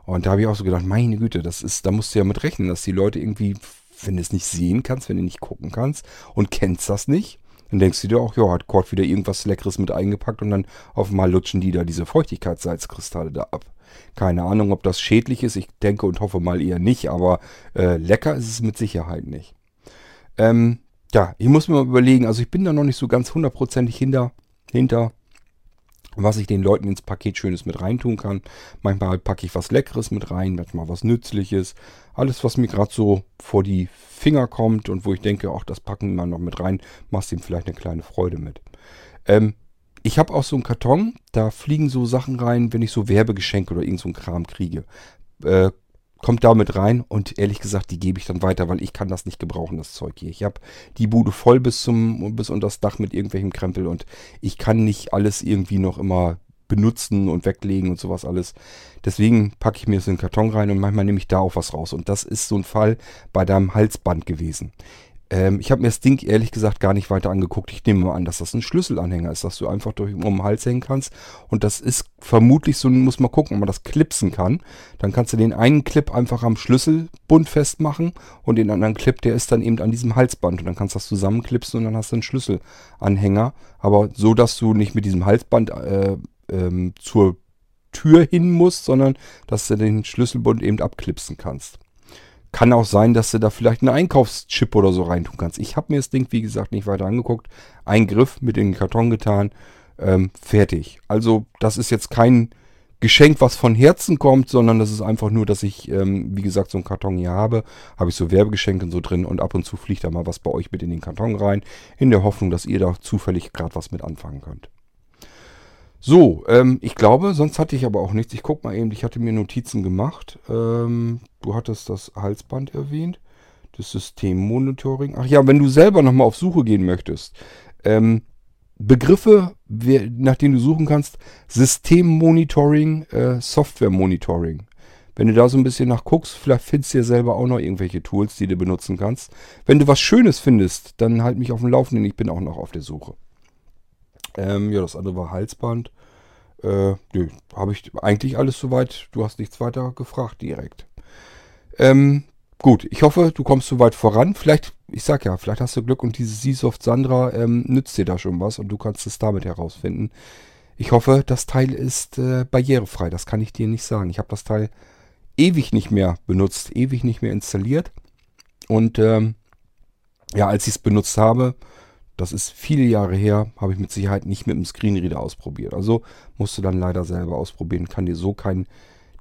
Und da habe ich auch so gedacht, meine Güte, das ist, da musst du ja mit rechnen, dass die Leute irgendwie, wenn du es nicht sehen kannst, wenn du nicht gucken kannst und kennst das nicht, dann denkst du dir auch, ja, hat Kurt wieder irgendwas Leckeres mit eingepackt und dann auf einmal lutschen die da diese Feuchtigkeitssalzkristalle da ab. Keine Ahnung, ob das schädlich ist. Ich denke und hoffe mal eher nicht, aber äh, lecker ist es mit Sicherheit nicht. Ähm, ja, ich muss mir mal überlegen, also ich bin da noch nicht so ganz hundertprozentig hinter, hinter, was ich den Leuten ins Paket Schönes mit reintun kann. Manchmal packe ich was Leckeres mit rein, manchmal was Nützliches. Alles, was mir gerade so vor die Finger kommt und wo ich denke, auch das packen wir noch mit rein, machst ihm vielleicht eine kleine Freude mit. Ähm, ich habe auch so einen Karton, da fliegen so Sachen rein, wenn ich so Werbegeschenke oder irgend so einen Kram kriege. Äh, kommt da mit rein und ehrlich gesagt, die gebe ich dann weiter, weil ich kann das nicht gebrauchen, das Zeug hier. Ich habe die Bude voll bis zum bis unter das Dach mit irgendwelchem Krempel und ich kann nicht alles irgendwie noch immer benutzen und weglegen und sowas alles. Deswegen packe ich mir so einen Karton rein und manchmal nehme ich da auch was raus. Und das ist so ein Fall bei deinem Halsband gewesen. Ähm, ich habe mir das Ding ehrlich gesagt gar nicht weiter angeguckt. Ich nehme mal an, dass das ein Schlüsselanhänger ist, dass du einfach durch um den Hals hängen kannst. Und das ist vermutlich so, muss man gucken, ob man das klipsen kann. Dann kannst du den einen Clip einfach am Schlüsselbund festmachen und den anderen Clip, der ist dann eben an diesem Halsband. Und dann kannst du das zusammenklipsen und dann hast du einen Schlüsselanhänger. Aber so, dass du nicht mit diesem Halsband äh, ähm, zur Tür hin musst, sondern dass du den Schlüsselbund eben abklipsen kannst. Kann auch sein, dass du da vielleicht einen Einkaufschip oder so reintun kannst. Ich habe mir das Ding, wie gesagt, nicht weiter angeguckt. Ein Griff mit in den Karton getan. Ähm, fertig. Also das ist jetzt kein Geschenk, was von Herzen kommt, sondern das ist einfach nur, dass ich, ähm, wie gesagt, so einen Karton hier habe. Habe ich so Werbegeschenke und so drin und ab und zu fliegt da mal was bei euch mit in den Karton rein. In der Hoffnung, dass ihr da zufällig gerade was mit anfangen könnt. So, ähm, ich glaube, sonst hatte ich aber auch nichts. Ich guck mal eben, ich hatte mir Notizen gemacht. Ähm, du hattest das Halsband erwähnt, das Systemmonitoring. Ach ja, wenn du selber nochmal auf Suche gehen möchtest. Ähm, Begriffe, nach denen du suchen kannst, Systemmonitoring, äh, Softwaremonitoring. Wenn du da so ein bisschen nachguckst, vielleicht findest du ja selber auch noch irgendwelche Tools, die du benutzen kannst. Wenn du was Schönes findest, dann halt mich auf dem Laufenden. Ich bin auch noch auf der Suche. Ähm, ja, das andere war Halsband. Äh, nö, habe ich eigentlich alles soweit. Du hast nichts weiter gefragt direkt. Ähm, gut, ich hoffe, du kommst soweit voran. Vielleicht, ich sag ja, vielleicht hast du Glück und dieses Seasoft Sandra ähm, nützt dir da schon was und du kannst es damit herausfinden. Ich hoffe, das Teil ist äh, barrierefrei. Das kann ich dir nicht sagen. Ich habe das Teil ewig nicht mehr benutzt, ewig nicht mehr installiert. Und ähm, ja, als ich es benutzt habe, das ist viele Jahre her, habe ich mit Sicherheit nicht mit dem Screenreader ausprobiert. Also musst du dann leider selber ausprobieren. Kann dir so keinen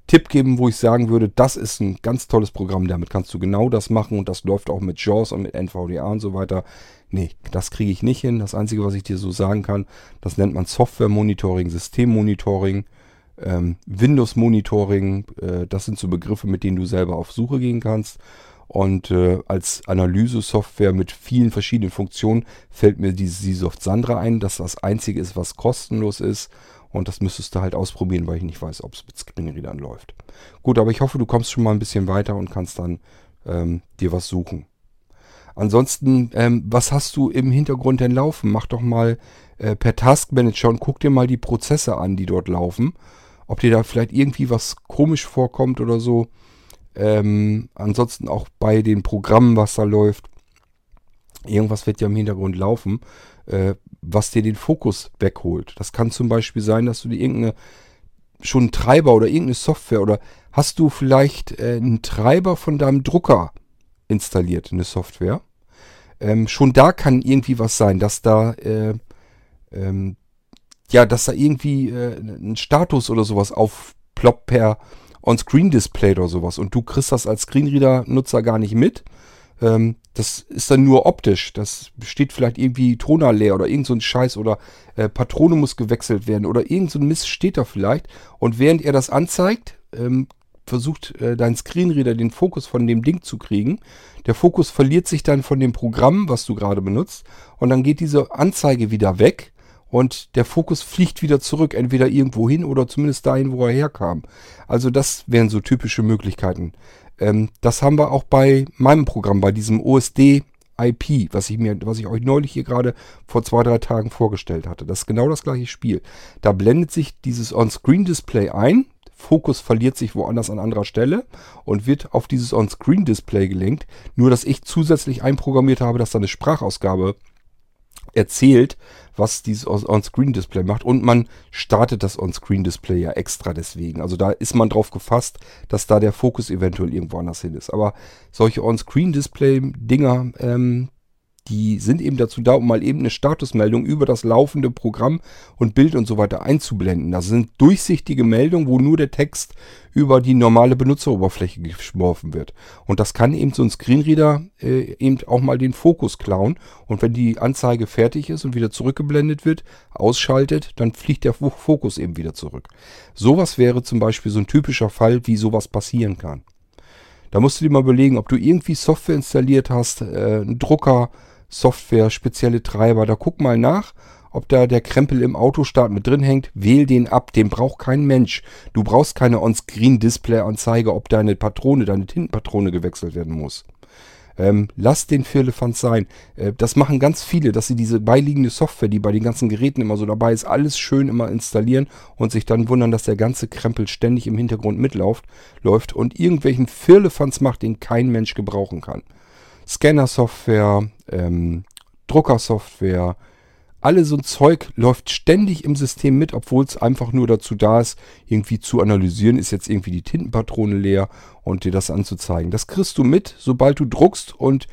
Tipp geben, wo ich sagen würde, das ist ein ganz tolles Programm. Damit kannst du genau das machen und das läuft auch mit JAWS und mit NVDA und so weiter. Nee, das kriege ich nicht hin. Das Einzige, was ich dir so sagen kann, das nennt man Software-Monitoring, System-Monitoring, ähm, Windows-Monitoring. Äh, das sind so Begriffe, mit denen du selber auf Suche gehen kannst. Und äh, als Analyse-Software mit vielen verschiedenen Funktionen fällt mir dieses Seasoft Sandra ein, dass das einzige ist, was kostenlos ist. Und das müsstest du halt ausprobieren, weil ich nicht weiß, ob es mit Screenreadern läuft. Gut, aber ich hoffe, du kommst schon mal ein bisschen weiter und kannst dann ähm, dir was suchen. Ansonsten, ähm, was hast du im Hintergrund denn laufen? Mach doch mal äh, per Taskmanager und guck dir mal die Prozesse an, die dort laufen. Ob dir da vielleicht irgendwie was komisch vorkommt oder so. Ähm, ansonsten auch bei den Programmen, was da läuft. Irgendwas wird ja im Hintergrund laufen, äh, was dir den Fokus wegholt. Das kann zum Beispiel sein, dass du dir irgendeine schon einen Treiber oder irgendeine Software oder hast du vielleicht äh, einen Treiber von deinem Drucker installiert, eine Software. Ähm, schon da kann irgendwie was sein, dass da äh, ähm, ja, dass da irgendwie äh, ein Status oder sowas aufploppt per On-Screen-Display oder sowas und du kriegst das als Screenreader-Nutzer gar nicht mit. Ähm, das ist dann nur optisch. Das steht vielleicht irgendwie Toner leer oder irgend so ein Scheiß oder äh, Patrone muss gewechselt werden oder irgend so ein Mist steht da vielleicht. Und während er das anzeigt, ähm, versucht äh, dein Screenreader den Fokus von dem Ding zu kriegen. Der Fokus verliert sich dann von dem Programm, was du gerade benutzt. Und dann geht diese Anzeige wieder weg und der Fokus fliegt wieder zurück, entweder irgendwo hin oder zumindest dahin, wo er herkam. Also das wären so typische Möglichkeiten. Ähm, das haben wir auch bei meinem Programm, bei diesem OSD IP, was ich mir, was ich euch neulich hier gerade vor zwei, drei Tagen vorgestellt hatte. Das ist genau das gleiche Spiel. Da blendet sich dieses On-Screen-Display ein. Fokus verliert sich woanders an anderer Stelle und wird auf dieses On-Screen-Display gelenkt. Nur, dass ich zusätzlich einprogrammiert habe, dass da eine Sprachausgabe erzählt, was dieses On-Screen-Display macht. Und man startet das On-Screen-Display ja extra deswegen. Also da ist man drauf gefasst, dass da der Fokus eventuell irgendwo anders hin ist. Aber solche On-Screen-Display-Dinger, ähm, die sind eben dazu da, um mal eben eine Statusmeldung über das laufende Programm und Bild und so weiter einzublenden. Das sind durchsichtige Meldungen, wo nur der Text über die normale Benutzeroberfläche geschmorfen wird. Und das kann eben so ein Screenreader äh, eben auch mal den Fokus klauen. Und wenn die Anzeige fertig ist und wieder zurückgeblendet wird, ausschaltet, dann fliegt der Fokus eben wieder zurück. Sowas wäre zum Beispiel so ein typischer Fall, wie sowas passieren kann. Da musst du dir mal überlegen, ob du irgendwie Software installiert hast, äh, einen Drucker, Software, spezielle Treiber. Da guck mal nach, ob da der Krempel im Autostart mit drin hängt. Wähl den ab, den braucht kein Mensch. Du brauchst keine On-Screen-Display-Anzeige, ob deine Patrone, deine Tintenpatrone gewechselt werden muss. Ähm, lass den Firlefanz sein. Äh, das machen ganz viele, dass sie diese beiliegende Software, die bei den ganzen Geräten immer so dabei ist, alles schön immer installieren und sich dann wundern, dass der ganze Krempel ständig im Hintergrund mitläuft läuft und irgendwelchen Firlefanz macht, den kein Mensch gebrauchen kann. Scanner-Software, ähm, Druckersoftware, alle so ein Zeug läuft ständig im System mit, obwohl es einfach nur dazu da ist, irgendwie zu analysieren, ist jetzt irgendwie die Tintenpatrone leer und dir das anzuzeigen. Das kriegst du mit, sobald du druckst und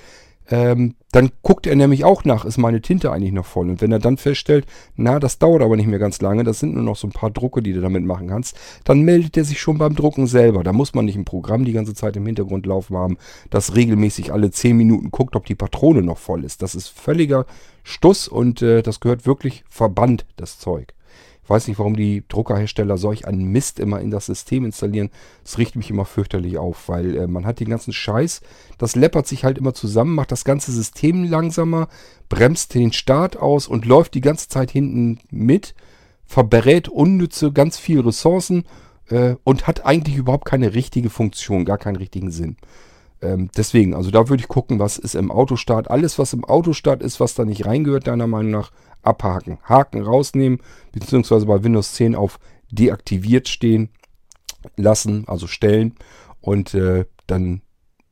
ähm, dann guckt er nämlich auch nach, ist meine Tinte eigentlich noch voll? Und wenn er dann feststellt, na, das dauert aber nicht mehr ganz lange, das sind nur noch so ein paar Drucke, die du damit machen kannst, dann meldet er sich schon beim Drucken selber. Da muss man nicht ein Programm die ganze Zeit im Hintergrund laufen haben, das regelmäßig alle 10 Minuten guckt, ob die Patrone noch voll ist. Das ist völliger Stuss und äh, das gehört wirklich verbannt, das Zeug. Ich weiß nicht, warum die Druckerhersteller solch einen Mist immer in das System installieren. Das riecht mich immer fürchterlich auf, weil äh, man hat den ganzen Scheiß, das läppert sich halt immer zusammen, macht das ganze System langsamer, bremst den Start aus und läuft die ganze Zeit hinten mit, verbrät unnütze ganz viel Ressourcen äh, und hat eigentlich überhaupt keine richtige Funktion, gar keinen richtigen Sinn. Ähm, deswegen, also da würde ich gucken, was ist im Autostart. Alles, was im Autostart ist, was da nicht reingehört, deiner Meinung nach, abhaken. Haken rausnehmen, beziehungsweise bei Windows 10 auf deaktiviert stehen lassen, also stellen. Und äh, dann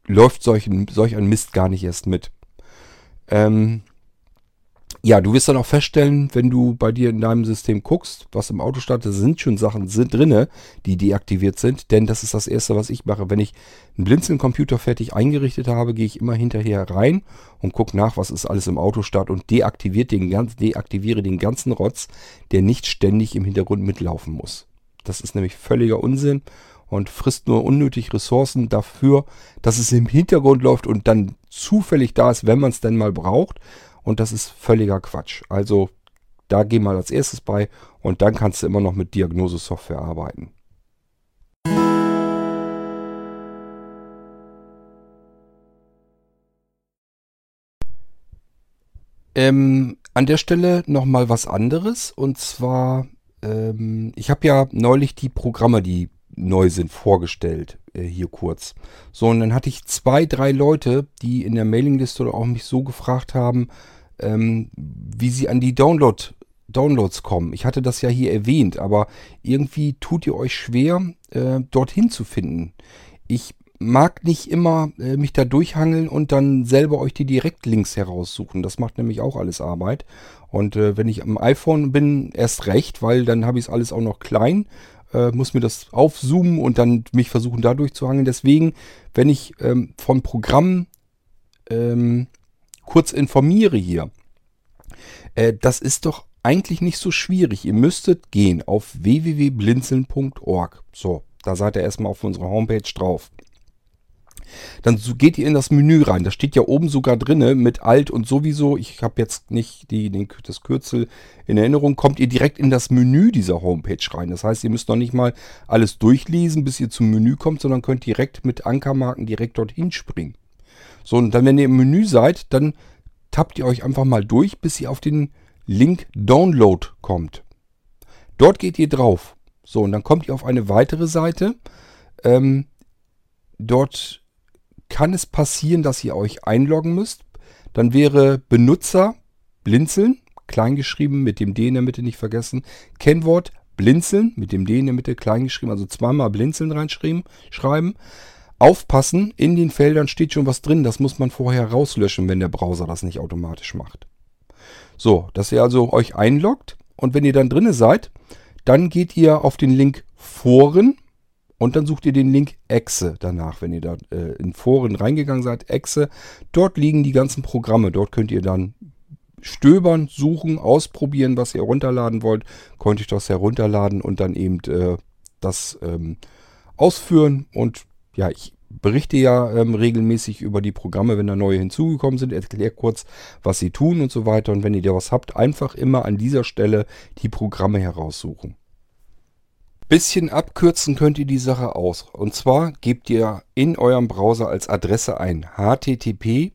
läuft solch ein, solch ein Mist gar nicht erst mit. Ähm, ja, du wirst dann auch feststellen, wenn du bei dir in deinem System guckst, was im Auto startet, sind schon Sachen sind drinne, die deaktiviert sind. Denn das ist das Erste, was ich mache. Wenn ich einen Blinzeln-Computer fertig eingerichtet habe, gehe ich immer hinterher rein und gucke nach, was ist alles im Autostart und deaktiviert den deaktiviere den ganzen Rotz, der nicht ständig im Hintergrund mitlaufen muss. Das ist nämlich völliger Unsinn und frisst nur unnötig Ressourcen dafür, dass es im Hintergrund läuft und dann zufällig da ist, wenn man es denn mal braucht. Und das ist völliger Quatsch. Also da geh mal als erstes bei und dann kannst du immer noch mit Diagnosesoftware arbeiten. Ähm, an der Stelle nochmal was anderes. Und zwar, ähm, ich habe ja neulich die Programme, die neu sind, vorgestellt. Äh, hier kurz. So, und dann hatte ich zwei, drei Leute, die in der Mailingliste auch mich so gefragt haben, ähm, wie sie an die Download, Downloads kommen. Ich hatte das ja hier erwähnt, aber irgendwie tut ihr euch schwer, äh, dorthin zu finden. Ich mag nicht immer äh, mich da durchhangeln und dann selber euch die Direktlinks heraussuchen. Das macht nämlich auch alles Arbeit. Und äh, wenn ich am iPhone bin, erst recht, weil dann habe ich es alles auch noch klein, äh, muss mir das aufzoomen und dann mich versuchen da durchzuhangeln. Deswegen, wenn ich ähm, von Programmen ähm, kurz informiere hier. Äh, das ist doch eigentlich nicht so schwierig. Ihr müsstet gehen auf www.blinzeln.org. So, da seid ihr erstmal auf unserer Homepage drauf. Dann geht ihr in das Menü rein. Da steht ja oben sogar drinne mit Alt und sowieso. Ich habe jetzt nicht die, den, das Kürzel in Erinnerung. Kommt ihr direkt in das Menü dieser Homepage rein. Das heißt, ihr müsst noch nicht mal alles durchlesen, bis ihr zum Menü kommt, sondern könnt direkt mit Ankermarken direkt dorthin springen. So, und dann, wenn ihr im Menü seid, dann tappt ihr euch einfach mal durch, bis ihr auf den Link Download kommt. Dort geht ihr drauf. So, und dann kommt ihr auf eine weitere Seite. Ähm, dort kann es passieren, dass ihr euch einloggen müsst. Dann wäre Benutzer blinzeln, kleingeschrieben mit dem D in der Mitte nicht vergessen. Kennwort blinzeln mit dem D in der Mitte kleingeschrieben, also zweimal blinzeln reinschreiben. Schreiben. Aufpassen, in den Feldern steht schon was drin, das muss man vorher rauslöschen, wenn der Browser das nicht automatisch macht. So, dass ihr also euch einloggt und wenn ihr dann drinne seid, dann geht ihr auf den Link Foren und dann sucht ihr den Link Exe danach, wenn ihr da äh, in Foren reingegangen seid. Exe, dort liegen die ganzen Programme. Dort könnt ihr dann stöbern, suchen, ausprobieren, was ihr runterladen wollt. Könnt ihr das herunterladen und dann eben äh, das ähm, ausführen. Und ja, ich berichte ja ähm, regelmäßig über die Programme, wenn da neue hinzugekommen sind. Erkläre kurz, was sie tun und so weiter. Und wenn ihr da was habt, einfach immer an dieser Stelle die Programme heraussuchen. Bisschen abkürzen könnt ihr die Sache aus. Und zwar gebt ihr in eurem Browser als Adresse ein http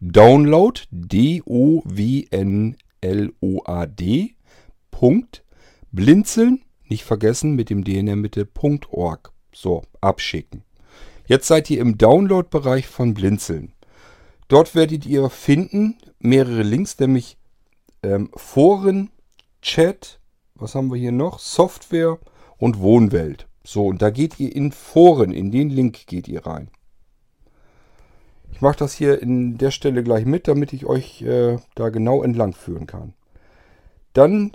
Download D O W N L O A D Punkt blinzeln nicht vergessen mit dem D in der Mitte .org. So, abschicken. Jetzt seid ihr im Download-Bereich von Blinzeln. Dort werdet ihr finden mehrere Links, nämlich ähm, Foren, Chat, was haben wir hier noch? Software und Wohnwelt. So, und da geht ihr in Foren, in den Link geht ihr rein. Ich mache das hier in der Stelle gleich mit, damit ich euch äh, da genau entlang führen kann. Dann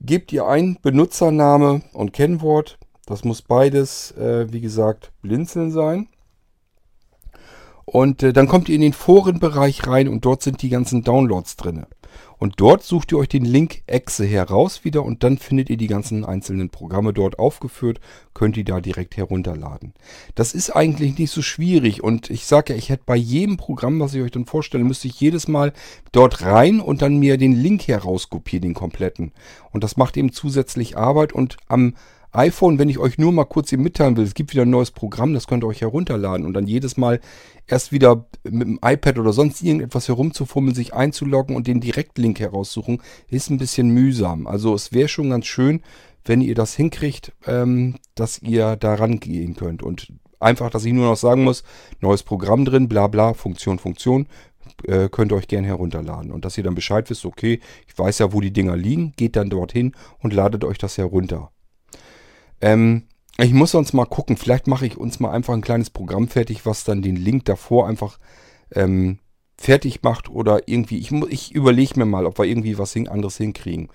gebt ihr ein Benutzername und Kennwort. Das muss beides, äh, wie gesagt, blinzeln sein. Und äh, dann kommt ihr in den Forenbereich rein und dort sind die ganzen Downloads drin. Und dort sucht ihr euch den Link Exe heraus wieder und dann findet ihr die ganzen einzelnen Programme dort aufgeführt, könnt ihr da direkt herunterladen. Das ist eigentlich nicht so schwierig und ich sage ja, ich hätte bei jedem Programm, was ich euch dann vorstelle, müsste ich jedes Mal dort rein und dann mir den Link herauskopieren, den kompletten. Und das macht eben zusätzlich Arbeit und am iPhone, wenn ich euch nur mal kurz hier mitteilen will, es gibt wieder ein neues Programm, das könnt ihr euch herunterladen und dann jedes Mal erst wieder mit dem iPad oder sonst irgendetwas herumzufummeln, sich einzuloggen und den Direktlink heraussuchen, ist ein bisschen mühsam. Also es wäre schon ganz schön, wenn ihr das hinkriegt, ähm, dass ihr da rangehen könnt. Und einfach, dass ich nur noch sagen muss, neues Programm drin, bla bla, Funktion, Funktion, äh, könnt ihr euch gerne herunterladen. Und dass ihr dann Bescheid wisst, okay, ich weiß ja, wo die Dinger liegen, geht dann dorthin und ladet euch das herunter. Ähm, ich muss sonst mal gucken, vielleicht mache ich uns mal einfach ein kleines Programm fertig, was dann den Link davor einfach ähm, fertig macht oder irgendwie, ich, ich überlege mir mal, ob wir irgendwie was anderes hinkriegen.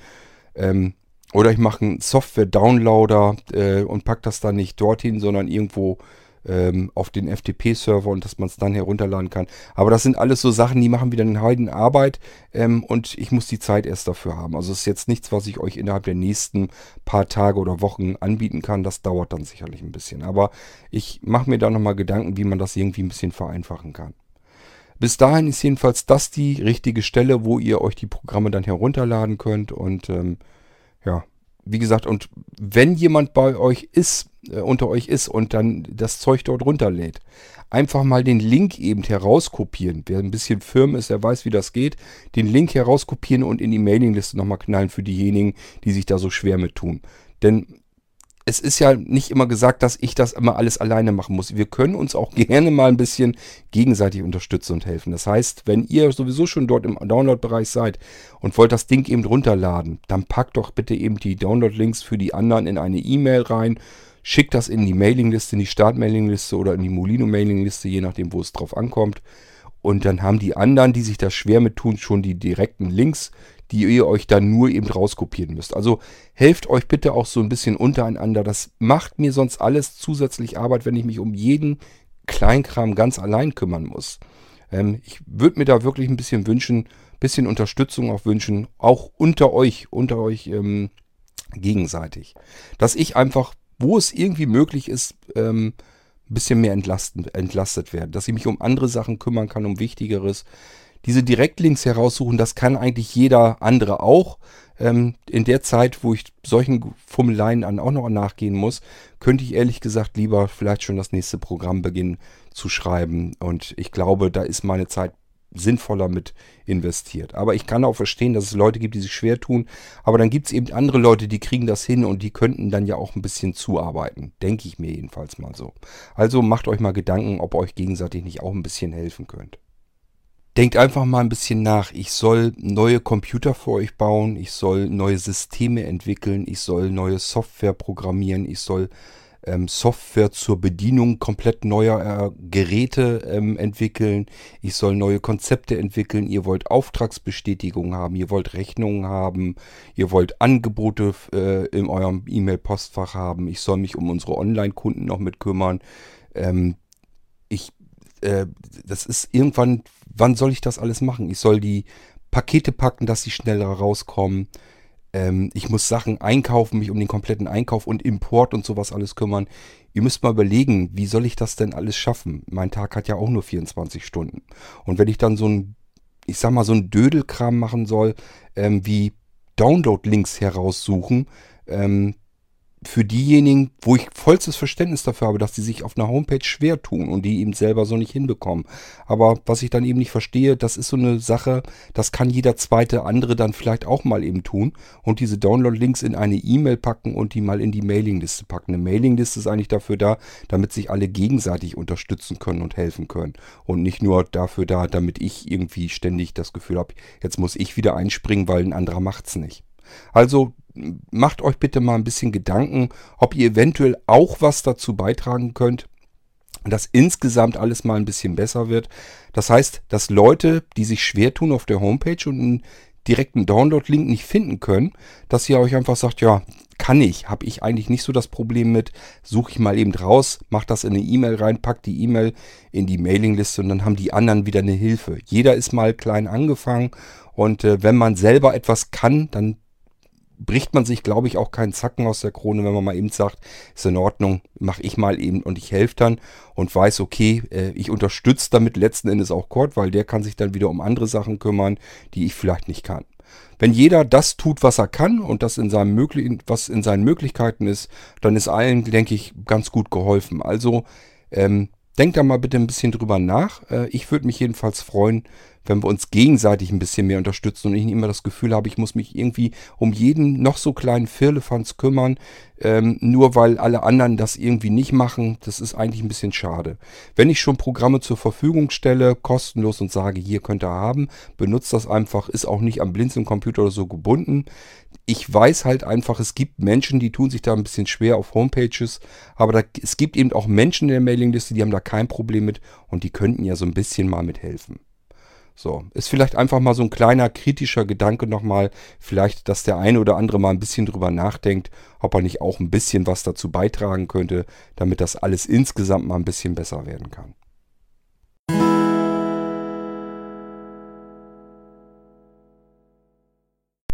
Ähm, oder ich mache einen Software-Downloader äh, und packe das dann nicht dorthin, sondern irgendwo ähm, auf den FTP-Server und dass man es dann herunterladen kann. Aber das sind alles so Sachen, die machen wieder eine Heiden Arbeit ähm, und ich muss die Zeit erst dafür haben. Also es ist jetzt nichts, was ich euch innerhalb der nächsten paar Tage oder Wochen anbieten kann. Das dauert dann sicherlich ein bisschen. Aber ich mache mir da nochmal Gedanken, wie man das irgendwie ein bisschen vereinfachen kann. Bis dahin ist jedenfalls das die richtige Stelle, wo ihr euch die Programme dann herunterladen könnt und ähm, ja, wie gesagt, und wenn jemand bei euch ist, äh, unter euch ist und dann das Zeug dort runterlädt, einfach mal den Link eben herauskopieren. Wer ein bisschen firm ist, der weiß, wie das geht. Den Link herauskopieren und in die Mailingliste nochmal knallen für diejenigen, die sich da so schwer mit tun. Denn es ist ja nicht immer gesagt, dass ich das immer alles alleine machen muss. Wir können uns auch gerne mal ein bisschen gegenseitig unterstützen und helfen. Das heißt, wenn ihr sowieso schon dort im Download-Bereich seid und wollt das Ding eben runterladen, dann packt doch bitte eben die Download-Links für die anderen in eine E-Mail rein. Schickt das in die Mailingliste, in die Start-Mailingliste oder in die Molino-Mailingliste, je nachdem, wo es drauf ankommt. Und dann haben die anderen, die sich da schwer mit tun, schon die direkten Links, die ihr euch dann nur eben rauskopieren müsst. Also helft euch bitte auch so ein bisschen untereinander. Das macht mir sonst alles zusätzlich Arbeit, wenn ich mich um jeden Kleinkram ganz allein kümmern muss. Ähm, ich würde mir da wirklich ein bisschen wünschen, bisschen Unterstützung auch wünschen, auch unter euch, unter euch ähm, gegenseitig. Dass ich einfach, wo es irgendwie möglich ist, ähm, ein bisschen mehr entlasten, entlastet werde. Dass ich mich um andere Sachen kümmern kann, um Wichtigeres. Diese Direktlinks heraussuchen, das kann eigentlich jeder andere auch. Ähm, in der Zeit, wo ich solchen Fummeleien an auch noch nachgehen muss, könnte ich ehrlich gesagt lieber vielleicht schon das nächste Programm beginnen zu schreiben. Und ich glaube, da ist meine Zeit sinnvoller mit investiert. Aber ich kann auch verstehen, dass es Leute gibt, die sich schwer tun. Aber dann gibt es eben andere Leute, die kriegen das hin und die könnten dann ja auch ein bisschen zuarbeiten. Denke ich mir jedenfalls mal so. Also macht euch mal Gedanken, ob ihr euch gegenseitig nicht auch ein bisschen helfen könnt. Denkt einfach mal ein bisschen nach. Ich soll neue Computer für euch bauen. Ich soll neue Systeme entwickeln. Ich soll neue Software programmieren. Ich soll ähm, Software zur Bedienung komplett neuer äh, Geräte ähm, entwickeln. Ich soll neue Konzepte entwickeln. Ihr wollt Auftragsbestätigungen haben. Ihr wollt Rechnungen haben. Ihr wollt Angebote äh, in eurem E-Mail-Postfach haben. Ich soll mich um unsere Online-Kunden noch mit kümmern. Ähm, ich, äh, das ist irgendwann, wann soll ich das alles machen? Ich soll die Pakete packen, dass sie schneller rauskommen ähm, ich muss Sachen einkaufen, mich um den kompletten Einkauf und Import und sowas alles kümmern. Ihr müsst mal überlegen, wie soll ich das denn alles schaffen? Mein Tag hat ja auch nur 24 Stunden. Und wenn ich dann so ein, ich sag mal, so ein Dödelkram machen soll, ähm, wie Download-Links heraussuchen, ähm, für diejenigen, wo ich vollstes Verständnis dafür habe, dass die sich auf einer Homepage schwer tun und die eben selber so nicht hinbekommen. Aber was ich dann eben nicht verstehe, das ist so eine Sache, das kann jeder zweite andere dann vielleicht auch mal eben tun und diese Download-Links in eine E-Mail packen und die mal in die Mailingliste packen. Eine Mailingliste ist eigentlich dafür da, damit sich alle gegenseitig unterstützen können und helfen können und nicht nur dafür da, damit ich irgendwie ständig das Gefühl habe, jetzt muss ich wieder einspringen, weil ein anderer macht's nicht. Also macht euch bitte mal ein bisschen Gedanken, ob ihr eventuell auch was dazu beitragen könnt, dass insgesamt alles mal ein bisschen besser wird. Das heißt, dass Leute, die sich schwer tun auf der Homepage und einen direkten Download-Link nicht finden können, dass ihr euch einfach sagt, ja, kann ich, habe ich eigentlich nicht so das Problem mit, suche ich mal eben raus, mache das in eine E-Mail rein, pack die E-Mail in die Mailingliste und dann haben die anderen wieder eine Hilfe. Jeder ist mal klein angefangen und äh, wenn man selber etwas kann, dann bricht man sich, glaube ich, auch keinen Zacken aus der Krone, wenn man mal eben sagt, ist in Ordnung, mache ich mal eben und ich helfe dann und weiß, okay, äh, ich unterstütze damit letzten Endes auch Kurt, weil der kann sich dann wieder um andere Sachen kümmern, die ich vielleicht nicht kann. Wenn jeder das tut, was er kann und das in seinem möglichen, was in seinen Möglichkeiten ist, dann ist allen, denke ich, ganz gut geholfen. Also ähm, denkt da mal bitte ein bisschen drüber nach. Äh, ich würde mich jedenfalls freuen, wenn wir uns gegenseitig ein bisschen mehr unterstützen und ich nicht immer das Gefühl habe, ich muss mich irgendwie um jeden noch so kleinen Firlefanz kümmern, ähm, nur weil alle anderen das irgendwie nicht machen. Das ist eigentlich ein bisschen schade. Wenn ich schon Programme zur Verfügung stelle, kostenlos und sage, hier könnt ihr haben, benutzt das einfach, ist auch nicht am Blinzeln-Computer oder so gebunden. Ich weiß halt einfach, es gibt Menschen, die tun sich da ein bisschen schwer auf Homepages, aber da, es gibt eben auch Menschen in der Mailingliste, die haben da kein Problem mit und die könnten ja so ein bisschen mal mithelfen. So, ist vielleicht einfach mal so ein kleiner kritischer Gedanke nochmal, vielleicht, dass der eine oder andere mal ein bisschen drüber nachdenkt, ob er nicht auch ein bisschen was dazu beitragen könnte, damit das alles insgesamt mal ein bisschen besser werden kann.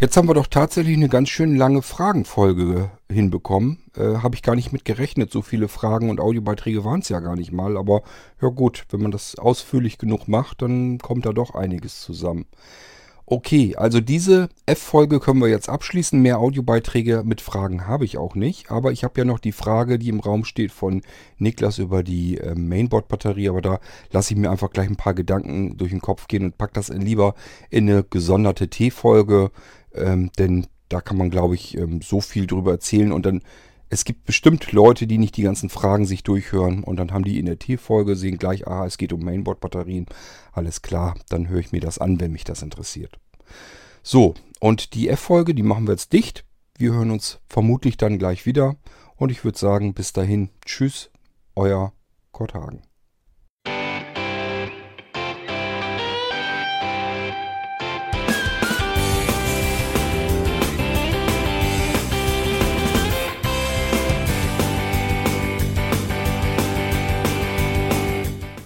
Jetzt haben wir doch tatsächlich eine ganz schön lange Fragenfolge hinbekommen. Äh, Habe ich gar nicht mit gerechnet. So viele Fragen und Audiobeiträge waren es ja gar nicht mal. Aber ja gut, wenn man das ausführlich genug macht, dann kommt da doch einiges zusammen. Okay, also diese F-Folge können wir jetzt abschließen. Mehr Audiobeiträge mit Fragen habe ich auch nicht. Aber ich habe ja noch die Frage, die im Raum steht von Niklas über die äh, Mainboard-Batterie. Aber da lasse ich mir einfach gleich ein paar Gedanken durch den Kopf gehen und packe das lieber in eine gesonderte T-Folge ähm, denn da kann man, glaube ich, ähm, so viel drüber erzählen und dann es gibt bestimmt Leute, die nicht die ganzen Fragen sich durchhören und dann haben die in der T-Folge, sehen gleich, aha, es geht um Mainboard-Batterien. Alles klar, dann höre ich mir das an, wenn mich das interessiert. So, und die F-Folge, die machen wir jetzt dicht. Wir hören uns vermutlich dann gleich wieder. Und ich würde sagen, bis dahin, tschüss, euer Kurt Hagen.